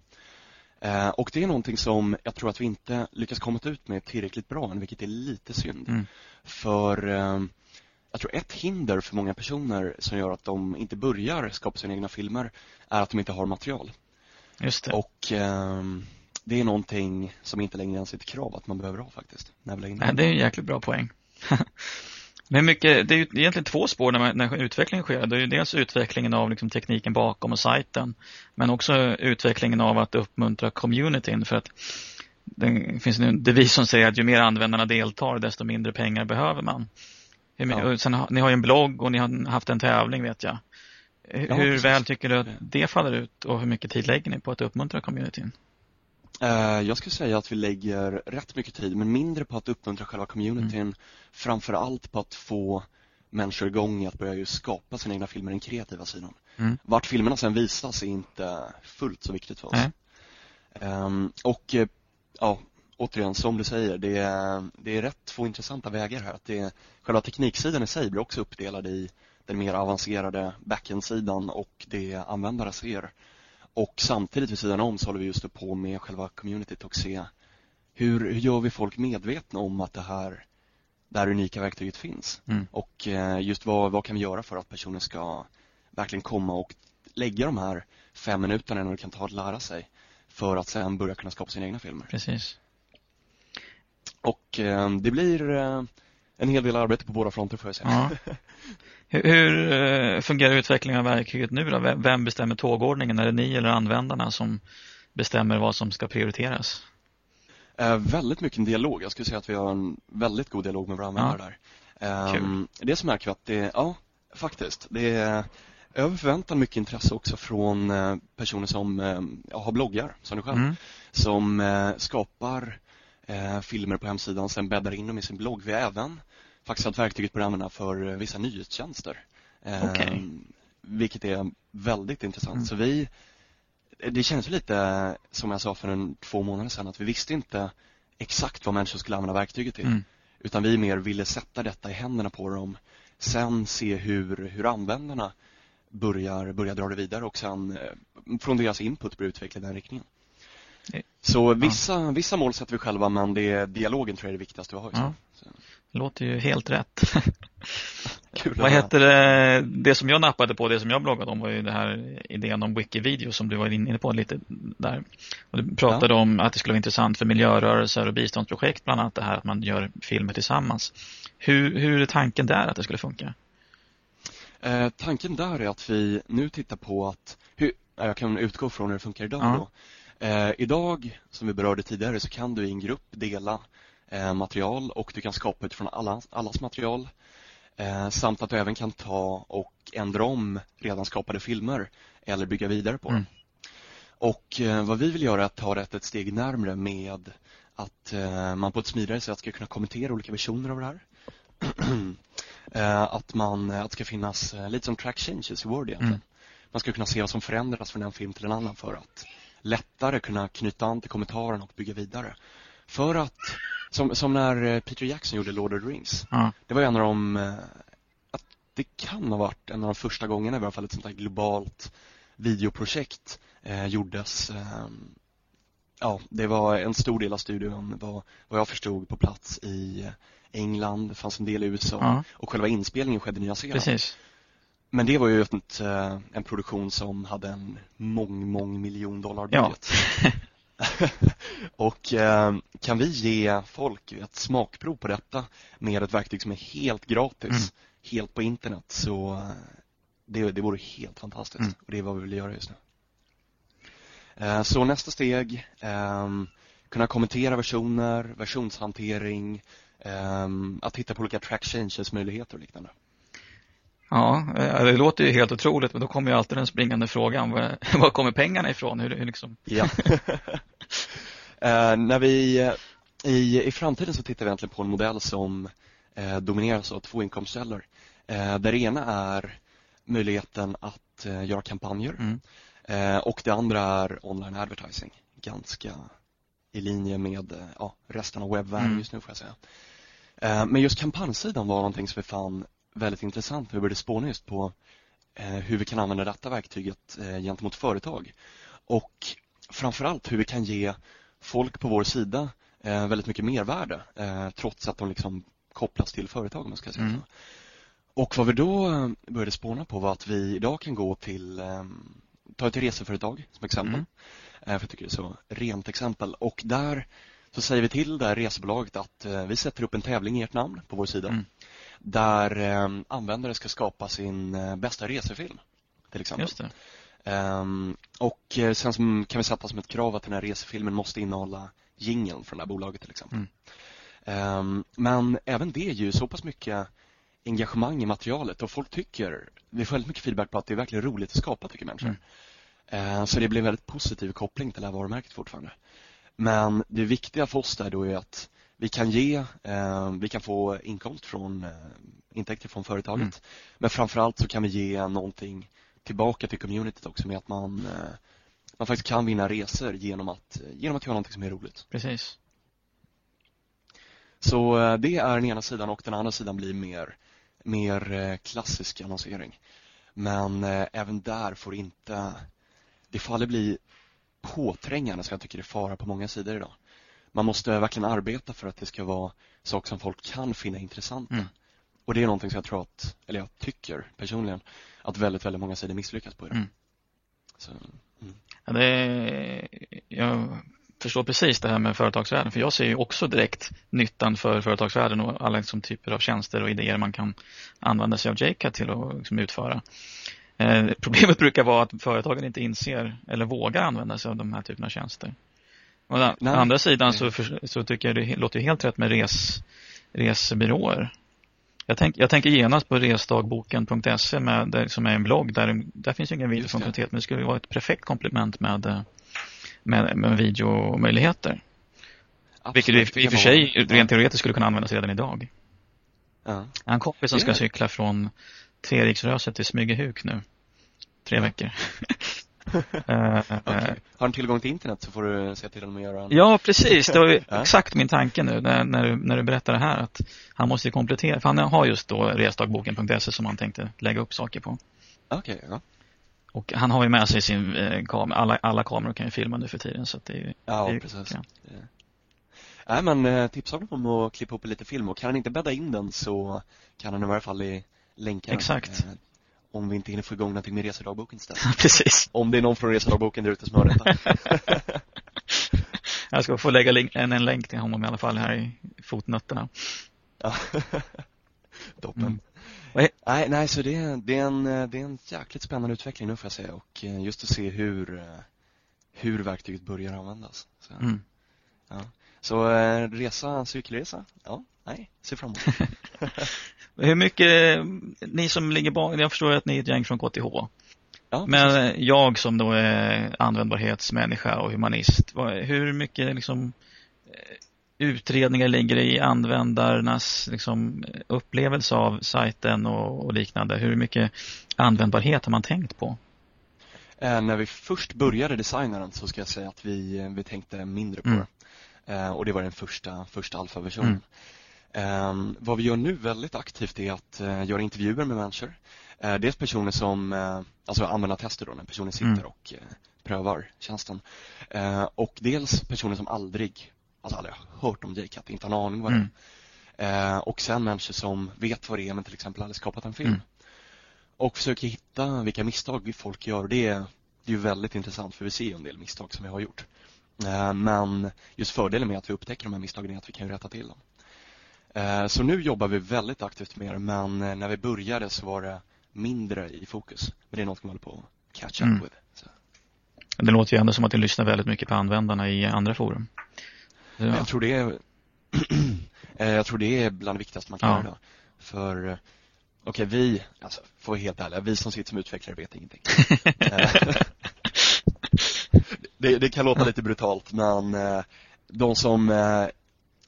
Eh, och det är någonting som jag tror att vi inte lyckas komma ut med tillräckligt bra än, vilket är lite synd. Mm. För eh, jag tror ett hinder för många personer som gör att de inte börjar skapa sina egna filmer är att de inte har material. Just det. Och ehm, det är någonting som inte längre ens är ett krav att man behöver ha faktiskt. När vi Nej, det är en jäkligt bra poäng. Men mycket, det är ju egentligen två spår när, man, när utvecklingen sker. Det är ju dels utvecklingen av liksom tekniken bakom och sajten. Men också utvecklingen av att uppmuntra communityn. För att det finns en devis som säger att ju mer användarna deltar desto mindre pengar behöver man. Ja. sen, ni har ju en blogg och ni har haft en tävling vet jag. Hur Ja, väl tycker du att det faller ut och hur mycket tid lägger ni på att uppmuntra communityn? Eh, Jag skulle säga att vi lägger rätt mycket tid, men mindre på att uppmuntra själva communityn. Mm. Framför allt på att få människor igång i att börja skapa sina egna filmer, den kreativa sidan. Mm. Vart filmerna sen visas är inte fullt så viktigt för oss. Ehm, och eh, ja, återigen, som du säger, det är, det är rätt två intressanta vägar här. Att det är, själva tekniksidan i sig blir också uppdelad i den mer avancerade backend-sidan och det användare ser. Och samtidigt vid sidan om så håller vi just på med själva communityt och se hur, hur gör vi folk medvetna om att det här, det här unika verktyget finns? Mm. Och eh, just vad, vad kan vi göra för att personer ska verkligen komma och lägga de här fem minuterna när det kan ta att lära sig för att sen börja kunna skapa sina egna filmer. Precis. Och eh, det blir eh, en hel del arbete på båda fronter får jag säga. Ja. Hur, hur eh, fungerar utvecklingen av verktyget nu då? Vem- bestämmer tågordningen? Är det ni eller användarna som bestämmer vad som ska prioriteras? Eh, väldigt mycket en dialog. Jag skulle säga att vi har en väldigt god dialog med våra användare där. Kul. Eh, det som märker vi att det, ja, faktiskt. Det är över förväntan mycket intresse också från eh, personer som eh, ja, har bloggar, som du själv, Mm. som skapar eh, filmer på hemsidan och sen bäddar in dem i sin blogg. Vi har även faktiskt haft verktyget börjat använda för eh, vissa nyhetstjänster. Eh, Okej. Vilket är väldigt intressant. Mm. Så vi, det känns lite som jag sa för en två månader sedan att vi visste inte exakt vad människor skulle använda verktyget till. Mm. Utan vi mer ville sätta detta i händerna på dem. Sen se hur, hur användarna börjar, börjar dra det vidare och sen eh, från deras input börja utveckla den riktningen. Så vissa, vissa mål sätter vi själva men det är dialogen tror jag är det viktigaste vi har Ja. Låter ju helt rätt. kul Vad heter det? Det som jag nappade på, det som jag bloggade om var ju det här idén om Wikivideo som du var inne på lite där. Och du pratade om att det skulle vara intressant för miljörörelser och biståndsprojekt, bland annat det här att man gör filmer tillsammans. Hur, hur är tanken där att det skulle funka? Eh, tanken där är att vi nu tittar på att, hur, ja, jag kan utgå från hur det funkar idag Ja. då. Eh, idag, som vi berörde tidigare, så kan du i en grupp dela eh, material och du kan skapa utifrån alla, allas material. Eh, samt att du även kan ta och ändra om redan skapade filmer eller bygga vidare på dem. Mm. Och eh, vad vi vill göra är att ta det ett steg närmre med att eh, man på ett smidigare sätt ska kunna kommentera olika versioner av det här. Eh, att, man, att det ska finnas lite som track changes i Word egentligen. Mm. Man ska kunna se vad som förändras från en film till en annan för att lättare kunna knyta an till kommentaren och bygga vidare. För att, som, som när eh, Peter Jackson gjorde Lord of the Rings. Ja. Det var en av de, eh, att det kan ha varit en av de första gångerna i alla fall ett sånt här globalt videoprojekt eh, gjordes. Eh, ja, det var en stor del av studion var, vad jag förstod på plats i England, det fanns en del i USA Ja. och själva inspelningen skedde i Nya Zeeland. Precis. Men det var ju ett, eh, en produktion som hade en mång, mång miljon dollar Ja. budget. och eh, kan vi ge folk ett smakprov på detta med ett verktyg som är helt gratis, Mm. helt på internet så eh, det, det vore helt fantastiskt Mm. och det är vad vi vill göra just nu. Eh, Så nästa steg, ehm, kunna kommentera versioner, versionshantering, ehm, att titta på olika track changes möjligheter och liknande. Ja, eh, det låter ju helt otroligt men då kommer ju alltid den springande frågan. Var, var kommer pengarna ifrån? Hur, hur liksom... Ja. Eh, när vi, eh, i, I framtiden så tittar vi egentligen på en modell som eh, domineras av två inkomstkällor. Eh, där det ena är möjligheten att eh, göra kampanjer Mm. eh, och det andra är online advertising. Ganska i linje med eh, ja, resten av webbvärlden Mm. just nu får jag säga. Men just kampanjsidan var någonting som vi fann väldigt intressant när vi började spåna just på eh, hur vi kan använda detta verktyget eh, gentemot företag. Och framförallt hur vi kan ge folk på vår sida eh, väldigt mycket mervärde trots att de liksom kopplas till företag om man ska säga Mm. Och vad vi då började spåna på var att vi idag kan gå till, ta ett reseföretag som exempel. Mm. För jag tycker det är så rent exempel. Och där så säger vi till det här resebolaget att vi sätter upp en tävling i ert namn på vår sida. Mm. Där eh, användare ska skapa sin eh, bästa resefilm. Till exempel. Just det. Ehm, och eh, sen som kan vi sätta som ett krav att den här resefilmen måste innehålla jingeln från det här bolaget till exempel. Mm. Ehm, men även det ger ju så pass mycket engagemang i materialet och folk tycker, vi får väldigt mycket feedback på att det är verkligen roligt att skapa tycker människor. Mm. Ehm, så det blir en väldigt positiv koppling till det här varumärket fortfarande. Men det viktiga för oss där då är att vi kan ge, eh, vi kan få inkomst från, eh, intäkter från företaget. Mm. Men framförallt så kan vi ge någonting tillbaka till communityt också med att man, eh, man faktiskt kan vinna resor genom att, genom att göra någonting som är roligt. Precis. Så det är den ena sidan och den andra sidan blir mer, mer klassisk annonsering. Men även där får inte, det får aldrig bli påträngande som jag tycker det är fara på många sidor idag. Man måste verkligen arbeta för att det ska vara saker som folk kan finna intressanta. Mm. Och det är någonting som jag tror att, eller jag tycker personligen, att väldigt, väldigt många sidor misslyckas på idag. Mm. Så, mm. Ja, det är, jag förstår precis det här med företagsvärlden för jag ser ju också direkt nyttan för företagsvärlden och alla liksom typer av tjänster och idéer man kan använda sig av JCA till att liksom utföra. Eh, problemet brukar vara att företagen inte inser eller vågar använda sig av de här typerna av tjänster. Å andra sidan så, så tycker jag det låter helt rätt med res, resebyråer. Jag, tänk, jag tänker genast på resdagboken.se med, där, som är en blogg. Där, där finns ju ingen videofunktionalitet men det skulle vara ett perfekt komplement med, eh, med, med videomöjligheter. Vilket Absolut, i, i och för sig vara- rent teoretiskt skulle kunna användas redan idag. Ja. En kompis som ska cykla från Treriksröset till Smygehuk nu. Tre veckor. Eh, Okej. eh, Har du tillgång till internet så får du se till dem att göra en Ja, precis. Det var Ja. exakt min tanke nu när, när, du, när du berättar det här. Att han måste ju komplettera. För han har just då resdagboken.se som han tänkte lägga upp saker på. Okej, ja. Och han har ju med sig sin eh, kamera. Alla, alla kameror kan ju filma nu för tiden. Så det är Ja, det är precis. Det- Nej men eh, tipsa honom om att klippa upp lite film och kan han inte bädda in den så kan han i varje fall i länka Exakt. Eh, om vi inte hinner få igång någonting med resedagboken istället. Precis. Om det är någon från resedagboken där ute som hör detta. Jag ska få lägga en, en länk till honom i alla fall här i fotnötterna. Ja. Toppen. Mm. Är- Nej, nej, så det är, det, är en, eh, det är en jäkligt spännande utveckling nu får jag säga och eh, just att se hur, eh, hur verktyget börjar användas. Så, Mm. ja. så eh, resa, cykelresa, ja, nej, se fram emot. Hur mycket, ni som ligger bakom, jag förstår att ni är ett gäng från KTH. Ja. Men jag som då är användbarhetsmänniska och humanist, hur mycket liksom eh, utredningar ligger i användarnas liksom, upplevelse av sajten och, och liknande? Hur mycket användbarhet har man tänkt på? Eh, när vi först började designa den så ska jag säga att vi, eh, vi tänkte mindre på Mm. det. Eh, och det var den första, första alfaversionen. Eh, vad vi gör nu väldigt aktivt är att eh, göra intervjuer med människor. Eh, dels personer som, eh, alltså användartester då, när personen sitter Mm. och prövar tjänsten. Och dels personer som aldrig, alltså aldrig har hört om JCat, inte har en aning vad det Mm. är. Eh, och sen människor som vet vad det är men till exempel aldrig skapat en film. Mm. Och försöker hitta vilka misstag folk gör. Det är, det är ju väldigt intressant för vi ser en del misstag som vi har gjort. Men just fördelen med att vi upptäcker de här misstagen är att vi kan rätta till dem. Eh, Så nu jobbar vi väldigt aktivt med det men eh, när vi började så var det mindre i fokus. Men det är något vi håller på att catch up Mm. with. Så. Det låter ju ändå som att ni lyssnar väldigt mycket på användarna i andra forum. Så, Jag tror det är eh, Jag tror det är bland det viktigaste man kan Ja. göra idag. För Okej, vi, alltså, får vara helt ärliga, vi som sitter som utvecklare vet ingenting. Det, det kan låta lite brutalt men de som,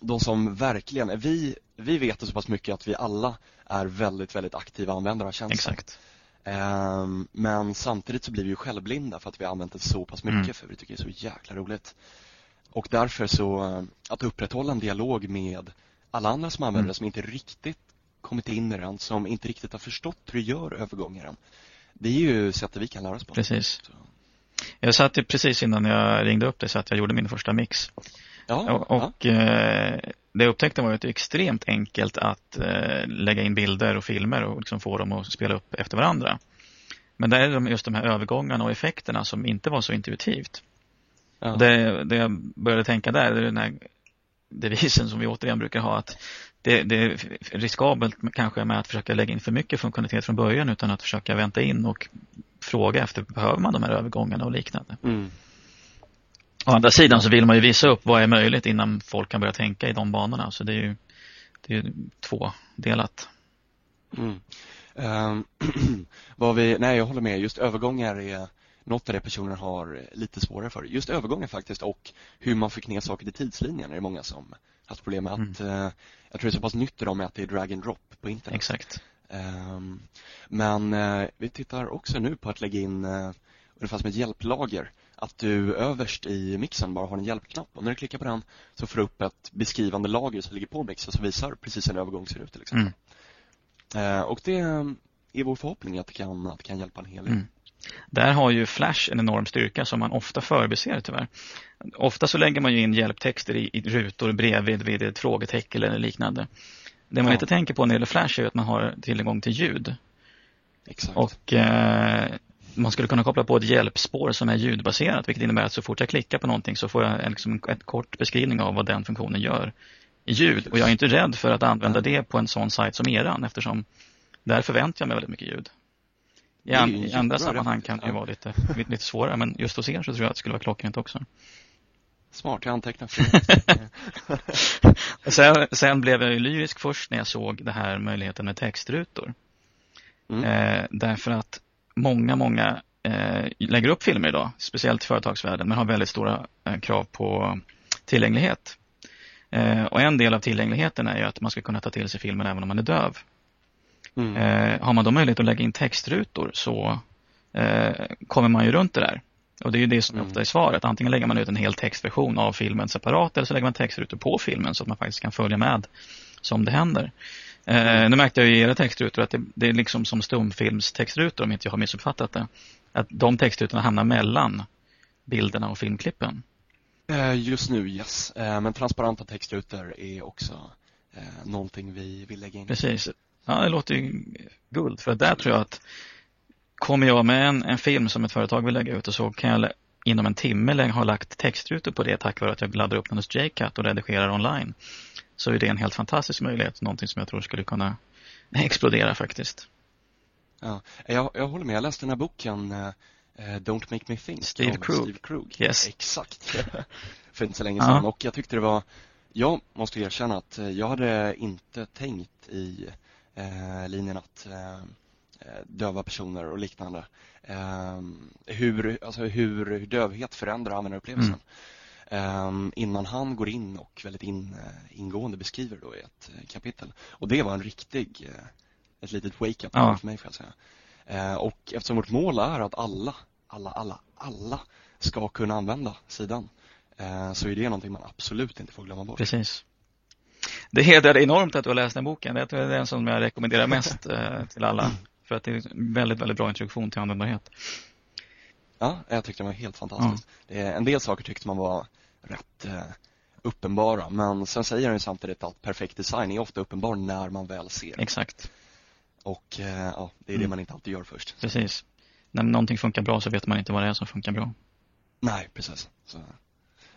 de som verkligen, vi, vi vet så pass mycket att vi alla är väldigt, väldigt aktiva användare av tjänsten. Exakt. Ehm, Men samtidigt så blir vi ju självblinda för att vi har använt det så pass mycket Mm. för vi tycker det är så jäkla roligt. Och därför så, eh, att upprätthålla en dialog med alla andra som använder Mm. det som inte riktigt kommit in i den, som inte riktigt har förstått hur du gör den. Det är ju sättet vi kan lära oss på. Precis. Så, Jag satt precis innan jag ringde upp dig så att jag gjorde min första mix. Ja, Och, ja. eh, det jag upptäckte var att det är extremt enkelt att eh, lägga in bilder och filmer och liksom få dem att spela upp efter varandra. Men det är de- just de här övergångarna och effekterna som inte var så intuitivt. ja. Det, det jag började tänka där, det är den här devisen som vi återigen brukar ha att det, det är riskabelt kanske med att försöka lägga in för mycket funktionalitet från början utan att försöka vänta in och fråga efter, behöver man de här övergångarna och liknande? Mm. Å andra sidan så vill man ju visa upp vad är möjligt innan folk kan börja tänka i de banorna. Så det är ju, det är ju tvådelat. Mm. Ehm, vad vi, nej jag håller med, just övergångar är något av det personer har lite svårare för. Just övergångar faktiskt och hur man fick ner saker till tidslinjen är det många som haft problem med att, eh, jag tror det är så pass nytt idag med att det är drag and drop på internet. Exakt. Ehm, men eh, vi tittar också nu på att lägga in eh, ungefär som ett hjälplager. Att du överst i mixen bara har en hjälpknapp och när du klickar på den så får du upp ett beskrivande lager som ligger på mixen som visar precis hur en övergång ser ut till exempel. Mm. Eh, och det är vår förhoppning att det kan, att det kan hjälpa en hel del. Mm. Där har ju Flash en enorm styrka som man ofta förbiser tyvärr. Ofta så lägger man ju in hjälptexter i, i rutor bredvid vid ett frågetecken eller liknande. Det man Ja. inte tänker på när det gäller Flash är att man har tillgång till ljud. Exakt. Och eh, man skulle kunna koppla på ett hjälpspår som är ljudbaserat vilket innebär att så fort jag klickar på någonting så får jag en, liksom, en kort beskrivning av vad den funktionen gör i ljud. Och jag är inte rädd för att använda det på en sån sajt som eran eftersom där förväntar jag mig väldigt mycket ljud. I, an, i andra sammanhang kan det ju vara lite, lite, svårare men just hos er så tror jag att det skulle vara klockrent också. Smart, jag antecknar Sen, sen blev jag ju lyrisk först när jag såg det här möjligheten med textrutor. mm. Eh, därför att många, många eh, lägger upp filmer idag, speciellt i företagsvärlden, men har väldigt stora eh, krav på tillgänglighet. Eh, och en del av tillgängligheten är ju att man ska kunna ta till sig filmen även om man är döv. Mm. Eh, har man då möjlighet att lägga in textrutor så eh, kommer man ju runt det där. Och det är ju det som Mm. ofta är svaret. Antingen lägger man ut en hel textversion av filmen separat eller så lägger man textrutor på filmen så att man faktiskt kan följa med som det händer. Eh, nu märkte jag i era textrutor att det, det är liksom som stumfilmstextrutor om inte jag har missuppfattat det. Att de textrutorna hamnar mellan bilderna och filmklippen. Eh, Just nu, yes. Eh, Men transparenta textrutor är också eh, någonting vi vill lägga in. Precis. Ja, det låter ju guld. För där tror jag att kommer jag med en, en film som ett företag vill lägga ut och så kan jag inom en timme ha lagt textrutor på det tack vare att jag laddar upp den hos JCat och redigerar online. Så är det en helt fantastisk möjlighet. Någonting som jag tror skulle kunna explodera faktiskt. Ja, jag, jag håller med. Jag läste den här boken eh, Don't Make Me Think Steve Krug. Steve Krug. Yes. Exakt. För inte så länge Ja. sedan och jag tyckte det var jag måste erkänna att eh, jag hade inte tänkt i eh, linjen att eh, eh, döva personer och liknande eh, hur, alltså hur, hur dövhet förändrar användarupplevelsen. Eh, innan han går in och väldigt in, eh, ingående beskriver då i ett eh, kapitel. Och det var en riktig, eh, ett litet wake-up Ja. för mig får jag säga. Eh, och eftersom vårt mål är att alla, alla, alla, alla ska kunna använda sidan så är det någonting man absolut inte får glömma bort. Precis. Det hedrar enormt att du har läst den boken. Det är den som jag rekommenderar mest till alla. För att det är en väldigt, väldigt bra introduktion till användbarhet. Ja, jag tyckte det var helt fantastiskt. Det är, en del saker tyckte man var rätt eh, uppenbara men sen säger han ju samtidigt att perfekt design är ofta uppenbar när man väl ser den. Exakt, Och eh, ja, det är det Mm. man inte alltid gör först. precis. När någonting funkar bra så vet man inte vad det är som funkar bra. Nej, precis. Så,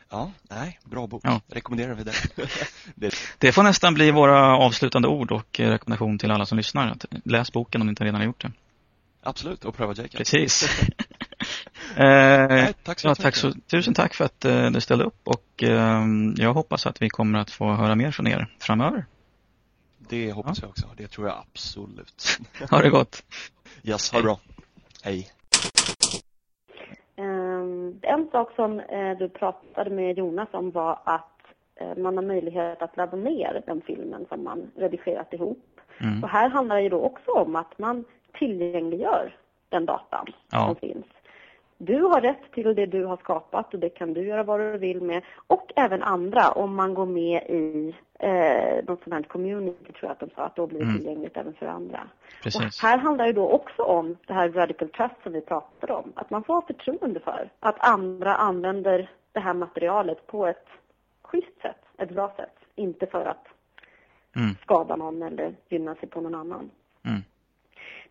ja, nej, bra bok. Ja. Rekommenderar vi det. det. Det får nästan bli våra avslutande ord och rekommendation till alla som lyssnar. Att läs boken om ni inte redan har gjort det. Absolut, och pröva Jacob. Precis. Nej, eh, tack så ja, tack så, tusen tack för att eh, du ställde upp och eh, jag hoppas att vi kommer att få höra mer från er framöver. Det hoppas jag också. Det tror jag absolut. Ha det gott! Yes, ha det bra. Hej. Ehm, En sak som eh, du pratade med Jonas om var att man har möjlighet att ladda ner den filmen som man redigerat ihop. Mm. Och här handlar det ju då också om att man tillgängliggör den datan Ja. som finns. Du har rätt till det du har skapat och det kan du göra vad du vill med. Och även andra om man går med i eh, något sånt här community tror jag att de sa att då blir det Mm. tillgängligt även för andra. Precis. Och här handlar det då också om det här radical trust som vi pratade om. Att man får ha förtroende för att andra använder det här materialet på ett schysst sätt, ett bra sätt. Inte för att Mm. skada någon eller gynna sig på någon annan. Mm.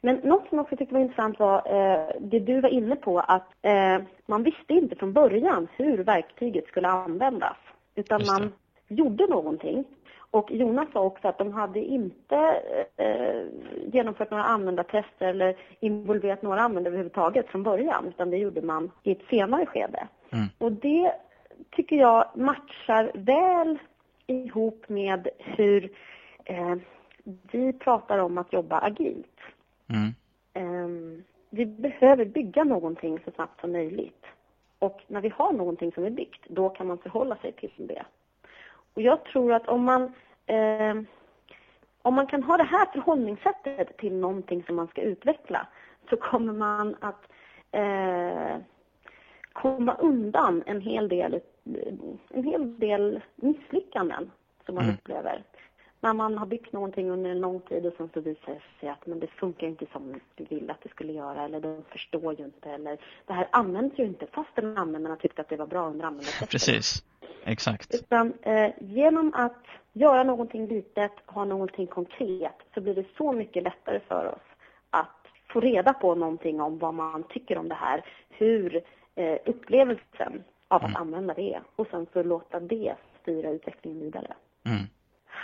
Men något som jag också tyckte var intressant var eh, det du var inne på att eh, man visste inte från början hur verktyget skulle användas. Utan man gjorde någonting. Och Jonas sa också att de hade inte eh, genomfört några användartester eller involverat några användare överhuvudtaget från början. Utan det gjorde man i ett senare skede. Mm. Och det tycker jag matchar väl ihop med hur eh, vi pratar om att jobba agilt. Mm. Ehm, vi behöver bygga någonting så snabbt som möjligt. Och när vi har någonting som är byggt, då kan man förhålla sig till det. Och jag tror att om man, ehm, om man kan ha det här förhållningssättet till någonting som man ska utveckla, så kommer man att eh, komma undan en hel del, en hel del misslyckanden som man Mm. upplever när man har byggt någonting under en lång tid och sen så visar det sig att men det funkar inte som du vill att det skulle göra eller de förstår ju inte eller det här används ju inte fastän användarna tyckte att det var bra under användartestet. Precis. Exakt. Utan eh, genom att göra någonting litet, ha någonting konkret så blir det så mycket lättare för oss att få reda på någonting om vad man tycker om det här, hur eh, upplevelsen av att Mm. använda det är och sen så låta det styra utvecklingen vidare. Mm.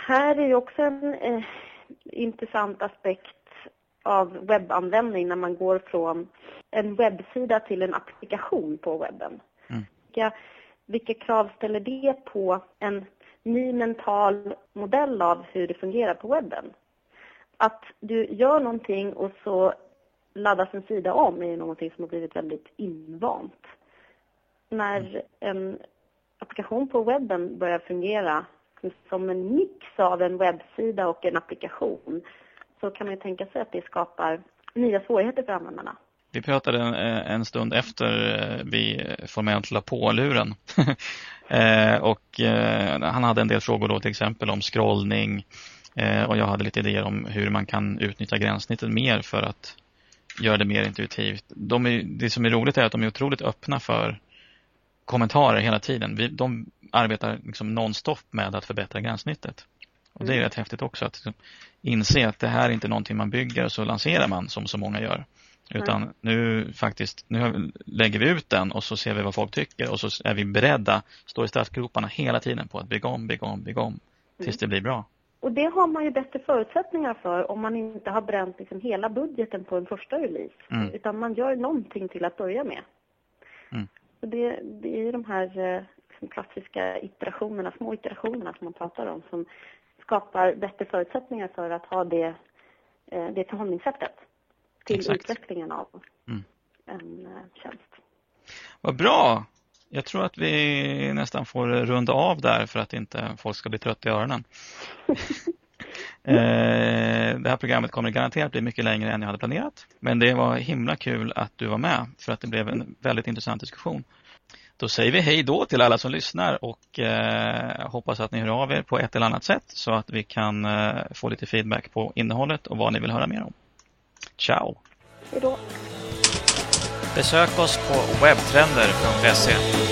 Här är ju också en eh, intressant aspekt av webbanvändning när man går från en webbsida till en applikation på webben. Mm. Vilka, vilka krav ställer det på en ny mental modell av hur det fungerar på webben? Att du gör någonting och så laddas en sida om är ju någonting som har blivit väldigt invant. När en applikation på webben börjar fungera som en mix av en webbsida och en applikation så kan man ju tänka sig att det skapar nya svårigheter för användarna. Vi pratade en, en stund efter eh, vi formellt la på luren. Eh, och eh, han hade en del frågor då till exempel om scrollning eh, och jag hade lite idéer om hur man kan utnyttja gränssnittet mer för att göra det mer intuitivt. De är, det som är roligt är att de är otroligt öppna för kommentarer hela tiden. Vi, de arbetar liksom nonstop med att förbättra gränssnittet. Och det är Mm. rätt häftigt också att liksom inse att det här är inte någonting man bygger och så lanserar man som så många gör. Utan nu faktiskt, nu lägger vi ut den och så ser vi vad folk tycker och så är vi beredda, står i startgroparna hela tiden på att bygga om, bygga om, bygga om tills Mm. det blir bra. och det har man ju bättre förutsättningar för om man inte har bränt liksom hela budgeten på en första release. Mm. Utan man gör någonting till att börja med. Mm. Så det, det är ju de här eh, liksom klassiska iterationerna, små iterationerna som man pratar om som skapar bättre förutsättningar för att ha det, eh, det förhållningssättet till Exakt. utvecklingen av Mm. en eh, tjänst. Vad bra! Jag tror att vi nästan får runda av där för att inte folk ska bli trötta i öronen. Eh, Det här programmet kommer garanterat bli mycket längre än jag hade planerat. Men det var himla kul att du var med för att det blev en väldigt intressant diskussion. Då säger vi hej då till alla som lyssnar och eh, hoppas att ni hör av er på ett eller annat sätt så att vi kan eh, få lite feedback på innehållet och vad ni vill höra mer om. Ciao! Hej då! Besök oss på webbtrender.se